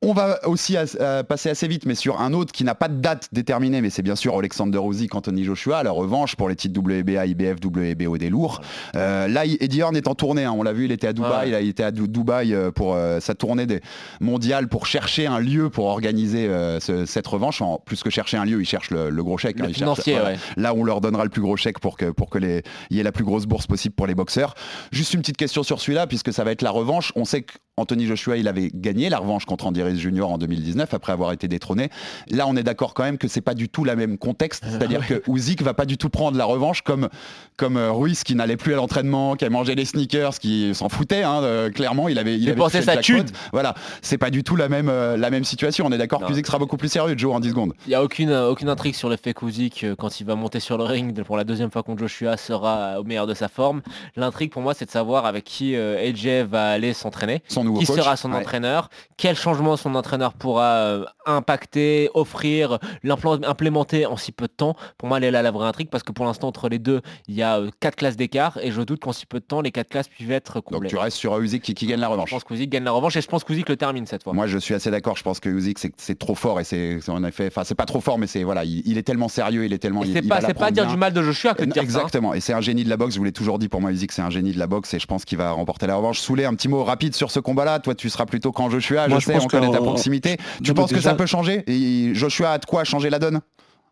On va aussi euh, passer assez vite, mais sur un autre qui n'a pas de date déterminée, mais c'est bien sûr Alexander Usyk, Anthony Joshua, la revanche pour les titres WBA, IBF, WBO des lourds. Euh, là, Eddie Hearn est en tournée, hein, on l'a vu, il était à Dubaï, Ouais. il a été à Dubaï euh, pour euh, sa tournée des mondiale pour chercher un lieu pour organiser euh, ce- cette revanche. En plus que chercher un lieu, il cherche le, le gros chèque. Le hein, il cherche, ouais. Là, on leur donnera le plus gros chèque pour que pour que les y ait la plus grosse bourse possible pour les boxeurs. Juste une petite question sur celui-là, puisque ça va être la revanche. On sait qu'Anthony Joshua, il avait gagné la revanche contre Andy Ruiz Jr. en 2019 après avoir été détrôné. Là, on est d'accord quand même que c'est pas du tout la même contexte. C'est-à-dire que Usyk va pas du tout prendre la revanche comme comme euh, Ruiz qui n'allait plus à l'entraînement, qui a mangé les sneakers, qui s'en foutait. hein, euh, clairement, il avait il avait sa thune. Voilà, c'est pas du tout la même euh, la même situation. On est d'accord que Usyk sera beaucoup plus sérieux, Joe, en 10 secondes. Il n'y a aucune, aucune intrigue sur le fait qu'Usyk, euh, quand il va monter sur le ring pour la deuxième fois contre Joshua, sera au meilleur de sa forme. L'intrigue pour moi, c'est de savoir avec qui euh, AJ va aller s'entraîner. Son nouveau Qui coach. sera son Ouais. entraîneur? Quel changement son entraîneur pourra euh, impacter, offrir, l'implan- implémenter en si peu de temps? Pour moi, elle est là la vraie intrigue parce que pour l'instant, entre les deux, il y a euh, quatre classes d'écart et je doute qu'en si peu de temps, les quatre classes puissent être Donc comblées. tu restes sur Usyk qui, qui gagne la Je revanche. pense qu'Usyk gagne la revanche et je pense qu'Usyk le termine cette fois. Moi, je suis assez d'accord. Je pense que Usyk, c'est- trop fort et c'est en effet, enfin, c'est pas trop fort, mais c'est voilà, il, il est tellement sérieux, il est tellement. C'est pas, c'est pas dire bien. du mal de Joshua que de Euh, dire ça, hein. Exactement, et c'est un génie de la boxe, je vous l'ai toujours dit pour moi Usyk c'est un génie de la boxe et je pense qu'il va remporter la revanche. Soulé, un petit mot rapide sur ce combat-là, toi tu seras plutôt quand Joshua, Moi, je je sais, on connaît ta qu'en- proximité. Tu Non, penses que ça peut changer? Et Joshua a de quoi changer la donne?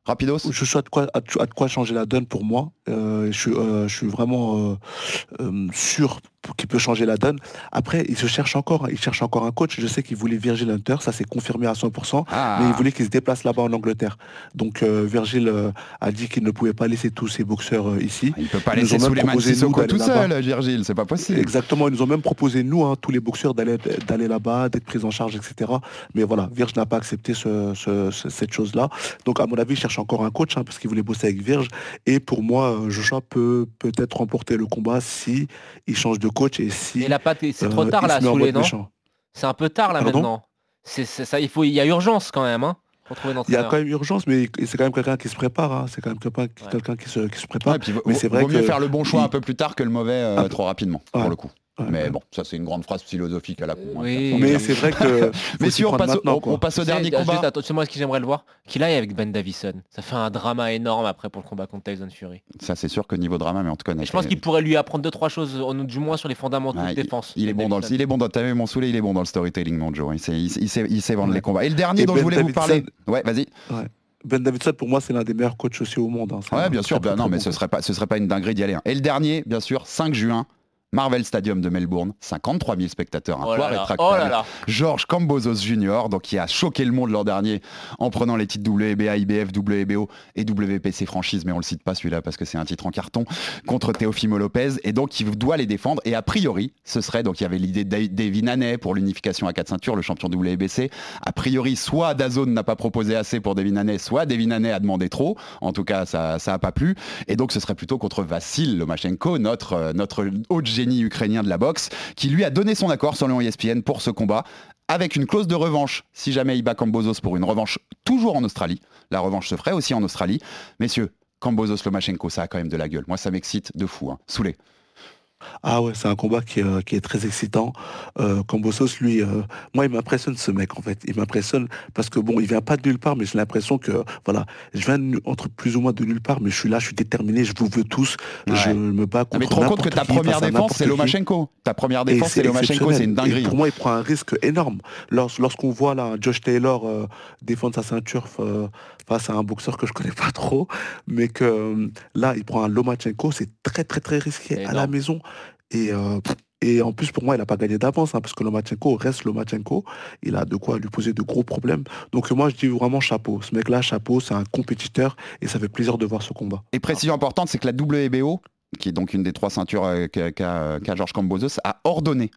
Rapidos? Joshua a de quoi, a de- quoi changer la donne pour moi. Euh, je, suis, euh, je suis vraiment euh, euh, sûr qu'il peut changer la donne. Après, il se cherche encore. Il cherche encore un coach. Je sais qu'il voulait Virgil Hunter, ça s'est confirmé à 100%. Ah. Mais il voulait qu'il se déplace là-bas en Angleterre. Donc euh, Virgil euh, a dit qu'il ne pouvait pas laisser tous ses boxeurs euh, ici. Il peut pas Ils laisser Souleymane Sissoko tout seul, Virgile, c'est pas possible. Exactement, ils nous ont même proposé, nous, hein, tous les boxeurs, d'aller d'aller là-bas, d'être pris en charge, etc. Mais voilà, Virge n'a pas accepté ce- ce- ce- cette chose-là. Donc, à mon avis, il cherche encore un coach, hein, parce qu'il voulait bosser avec Virge. Et pour moi, euh, Joshua peut peut-être remporter le combat si il change de coach et si... Et la patte, c'est euh, trop tard il là, sous les non. C'est un peu tard là Pardon maintenant. C'est c'est ça, il faut, il y a urgence quand même, hein, pour trouver un Il y a quand même urgence, mais c'est quand même quelqu'un qui se prépare. hein. C'est quand même quelqu'un quelqu'un qui, se, qui se prépare. Ouais, puis vaut, mais c'est vrai vaut mieux que faire le bon choix il- un peu plus tard que le mauvais euh, Ah, trop rapidement, pour ouais. le coup. Ouais, Mais ouais. bon, ça c'est une grande phrase philosophique à la con. hein. Oui. Mais c'est vrai que... Mais si on passe, au- maintenant, on, quoi. on passe au Tu sais, dernier juste, combat. attends, tu sais, moi ce que j'aimerais le voir, qu'il aille avec Ben Davison. Ça fait un drama énorme après pour le combat contre Tyson Fury. Ça c'est sûr que niveau drama, mais on a Et je pense qu'il pourrait lui apprendre deux trois choses, au- du moins sur les fondamentaux de défense. Il, il est Ben bon dans le, il est bon dans, t'as vu mon saoulé, il est bon dans le storytelling, mon Joe. Il sait, il, sait- il sait, il sait vendre Ouais. les combats. Et le dernier Et dont Ben je voulais vous parler. Ouais, vas-y. Ben Davidson, pour moi, c'est l'un des meilleurs coachs aussi au monde. hein. C'est Ouais, bien sûr. bah, non, mais ce serait pas, ce serait pas une dinguerie d'y aller. hein. Et le dernier, bien sûr, 5 juin. Marvel Stadium de Melbourne, 53 000 spectateurs, un Oh poids rétractable. oh là. Georges Cambozos Jr., donc qui a choqué le monde l'an dernier en prenant les titres WBA, IBF, WBO et WPC franchise, mais on le cite pas celui-là parce que c'est un titre en carton, contre Teofimo Lopez, et donc il doit les défendre. Et a priori, ce serait, donc il y avait l'idée de Davy Haney pour l'unification à 4 ceintures, le champion WBC. A priori, soit Dazone n'a pas proposé assez pour Davy Haney, soit Davy Haney a demandé trop. En tout cas, ça ça a pas plu. Et donc ce serait plutôt contre Vassil Lomachenko, notre, euh, notre haut ukrainien de la boxe, qui lui a donné son accord selon ESPN pour ce combat avec une clause de revanche si jamais il bat Cambozos pour une revanche toujours en Australie. La revanche se ferait aussi en Australie. Messieurs, Cambozos Lomachenko, ça a quand même de la gueule. Moi, ça m'excite de fou. Hein. Soulé. Ah ouais, c'est un combat qui, est, euh, qui est très excitant. Euh, lui, euh, moi, il m'impressionne ce mec, en fait. Il m'impressionne parce que, bon, il vient pas de nulle part, mais j'ai l'impression que, voilà, je viens de entre plus ou moins de nulle part, mais je suis là, je suis déterminé, je vous veux tous, Ouais. je me bats Ah, contre mais tu te rends compte que ta première défense, c'est. Lomachenko. Ta première défense, c'est Lomachenko, c'est une dinguerie. Et pour moi, il prend un risque énorme. Lors- Lorsqu'on voit là Josh Taylor euh, défendre sa ceinture face à un boxeur que je connais pas trop, mais que là, il prend un Lomachenko, c'est très très très risqué à la maison. Et, euh, et en plus, pour moi, il n'a pas gagné d'avance, hein, parce que Lomachenko reste Lomachenko. Il a de quoi lui poser de gros problèmes. Donc moi, je dis vraiment chapeau. Ce mec-là, chapeau, c'est un compétiteur, et ça fait plaisir de voir ce combat. Et précision importante, c'est que la WBO, qui est donc une des trois ceintures euh, qu'a Georges Cambozos, a ordonné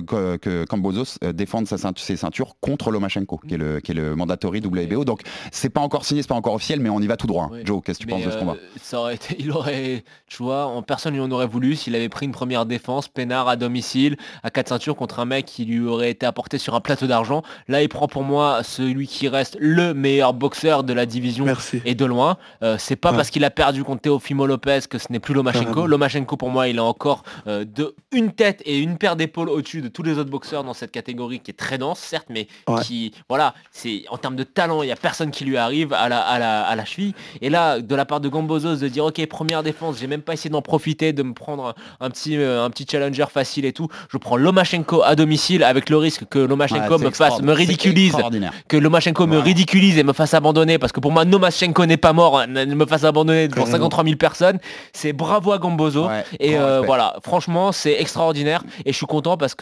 que, que, que Kambosos euh, défende sa ceinture- ses ceintures contre Lomachenko, qui est le, qui est le mandatory WBO. Donc c'est pas encore signé, c'est pas encore officiel, mais on y va tout droit. hein. Oui. Joe, qu'est-ce que tu Mais, penses de ce euh, combat ça aurait été, il aurait, tu vois, en personne lui en aurait voulu s'il avait pris une première défense, peinard à domicile, à quatre ceintures contre un mec qui lui aurait été apporté sur un plateau d'argent. Là, il prend pour moi celui qui reste le meilleur boxeur de la division Merci. et de loin. Euh, c'est pas Ouais. parce qu'il a perdu contre Teofimo Lopez que ce n'est plus Lomachenko. Lomachenko pour moi, il a encore euh, de une tête et une paire d'épaules au-dessus de tous les autres boxeurs dans cette catégorie qui est très dense, certes, mais Ouais. qui, voilà, c'est en termes de talent, il n'y a personne qui lui arrive à la, à la, à la cheville. Et là, de la part de Gambozos, de dire ok, première défense, j'ai même pas essayé d'en profiter, de me prendre un, petit, euh, un petit challenger facile et tout. Je prends Lomachenko à domicile avec le risque que Lomachenko Ouais, me fasse, me ridiculise que Lomachenko me ridiculise et me fasse abandonner parce que pour moi Lomachenko n'est pas mort, hein, ne me fasse abandonner devant Carrément. 53 000 personnes. C'est bravo à Gambozo Ouais, et euh, voilà, franchement c'est extraordinaire et je suis content parce que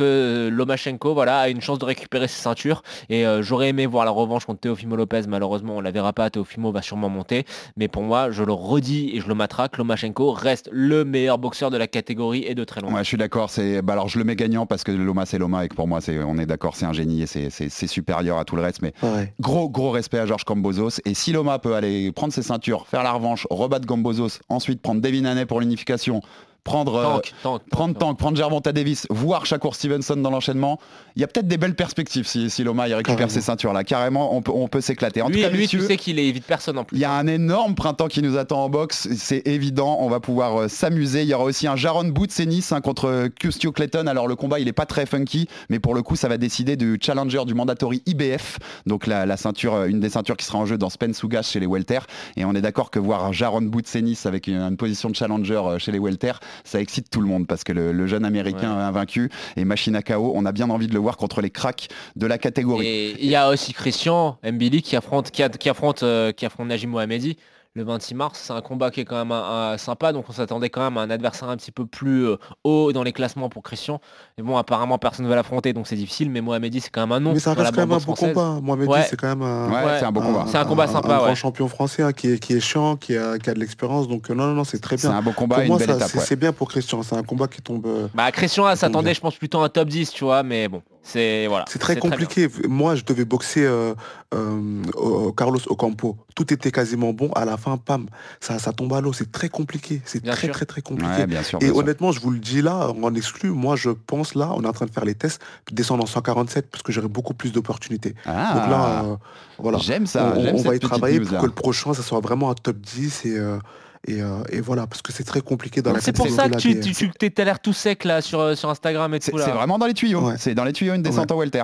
Lomachenko voilà a une chance de récupérer ses ceintures et euh, j'aurais aimé voir la revanche contre Teofimo Lopez. Malheureusement on la verra pas, Teofimo va sûrement monter, mais pour moi je le redis et je le matraque, Lomachenko reste le meilleur boxeur de la catégorie et de très loin. Ouais, je suis d'accord. C'est bah alors je le mets gagnant parce que Loma c'est Loma et que pour moi c'est on est d'accord, c'est un génie et c'est- c'est c'est supérieur à tout le reste. Mais Pareil. gros gros respect à Georges Cambozos. Et si Loma peut aller prendre ses ceintures, faire la revanche, rebattre Gambozos, ensuite prendre Devin Haney pour l'unification, prendre euh, Tank, tank, prendre tank. Tank, prendre Gervonta Davis, voir Shakur Stevenson dans l'enchaînement, il y a peut-être des belles perspectives si, si Loma il récupère Carrément. ses ceintures là. Carrément, on peut, on peut s'éclater. En Lui, tout cas, lui, messieurs, tu sais qu'il évite personne en plus. il y a un énorme printemps qui nous attend en boxe, c'est évident, on va pouvoir euh, s'amuser. Il y aura aussi un Jaron Boutsenis hein, contre Custio Clayton. Alors le combat il est pas très funky, mais pour le coup ça va décider du challenger du mandatory IBF, donc la, la ceinture, euh, une des ceintures qui sera en jeu dans Spence Ugas chez les welter. Et on est d'accord que voir Jaron Boutsenis avec une, une position de challenger chez les welter, ça excite tout le monde parce que le, le jeune américain Ouais. invaincu et machine à KO, on a bien envie de le voir contre les cracks de la catégorie. Et il y a aussi Christian Mbili qui affronte, qui, a- qui affronte, euh, qui affronte Najim Mohamedi le 26 mars. C'est un combat qui est quand même un- un sympa, donc on s'attendait quand même à un adversaire un petit peu plus euh, haut dans les classements pour Christian. Mais bon, apparemment personne ne va l'affronter, donc c'est difficile. Mais Mohamedi, c'est quand même un nom. Mais ça reste quand même un bon française. combat. Mohamed Ouais. c'est quand même un, Ouais, c'est un bon combat. C'est un combat sympa, un ouais. grand champion français hein, qui, est, qui est chiant, qui a, qui a de l'expérience. Donc euh, non, non, non, c'est très C'est bien. un beau combat Pour et moi, une belle ça, étape. c'est ouais. c'est bien pour Christian. C'est un combat qui tombe. euh, Bah Christian s'attendait, je pense plutôt à un top 10, tu vois, mais bon, c'est voilà. C'est très compliqué. Moi, je devais boxer euh, euh, au- Carlos Ocampo. Tout était quasiment bon. À la fin, pam, ça, ça tombe à l'eau. C'est très compliqué. C'est très, très, très compliqué. Ouais, bien sûr. Et sûr. honnêtement, je vous le dis là, en exclu, moi je pense là, on est en train de faire les tests, descendre en 147 parce que j'aurai beaucoup plus d'opportunités. Ah. Donc là, euh, voilà. J'aime ça. on, on va y travailler news, pour là. que le prochain, ça soit vraiment un top 10 et, euh, et, euh, et voilà, parce que c'est très compliqué dans la C'est pour ça que tu, tu, tu l'air tout sec là sur, euh, sur Instagram et C'est tout c'est là. vraiment dans les tuyaux. Ouais. C'est dans les tuyaux une descente en welter.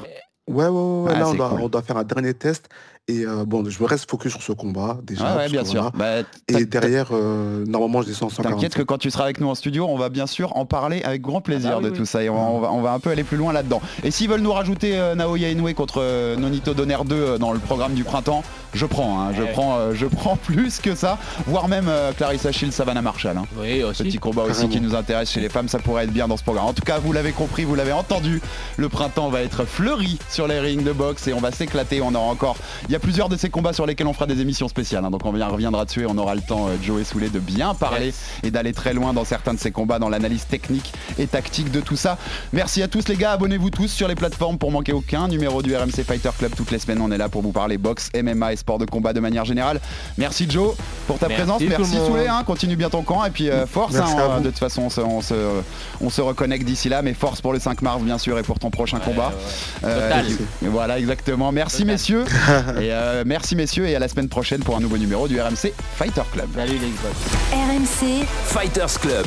Ouais, ouais, ouais, ouais, Ah, là on doit, cool. on doit faire un dernier test. Et euh, bon, je me reste focus sur ce combat déjà. Ouais, ouais, bien sûr. Bah, Et derrière, euh, normalement, je descends en 147. T'inquiète que quand tu seras avec nous en studio, on va bien sûr en parler avec grand plaisir Ah bah oui, de oui. tout ça et on va, on va- on va un peu aller plus loin là-dedans. Et s'ils veulent nous rajouter euh, Naoya Inoue contre euh, Nonito Donner 2 euh, dans le programme du printemps, je prends, hein, je Ouais. prends, euh, je prends plus que ça, voire même euh, Clarissa Shield, Savannah Marshall. hein. Oui, aussi. Petit combat aussi Carrément. qui nous intéresse chez les femmes, ça pourrait être bien dans ce programme. En tout cas, vous l'avez compris, vous l'avez entendu, le printemps va être fleuri sur les rings de boxe et on va s'éclater. On aura encore, il y a plusieurs de ces combats sur lesquels on fera des émissions spéciales, hein. donc on reviendra dessus et on aura le temps, euh, Joe et Soulet, de bien parler Yes. et d'aller très loin dans certains de ces combats, dans l'analyse technique et tactique de tout ça. Merci à tous les gars, abonnez-vous tous sur les plateformes pour manquer aucun numéro du RMC Fighter Club toutes les semaines. On est là pour vous parler boxe, MMA et de combat de manière générale. Merci Joe pour ta Merci présence, tout le merci monde. Soulet, hein. continue bien ton camp et puis euh, force. Hein, de toute façon, on se, on se, on se reconnecte d'ici là, mais force pour le 5 mars bien sûr et pour ton prochain combat. Euh, Total. et puis- voilà, exactement. Merci Total. messieurs. et euh, merci messieurs et à la semaine prochaine pour un nouveau numéro du RMC Fighter Club. Salut les Xbox. RMC, Fighters Club.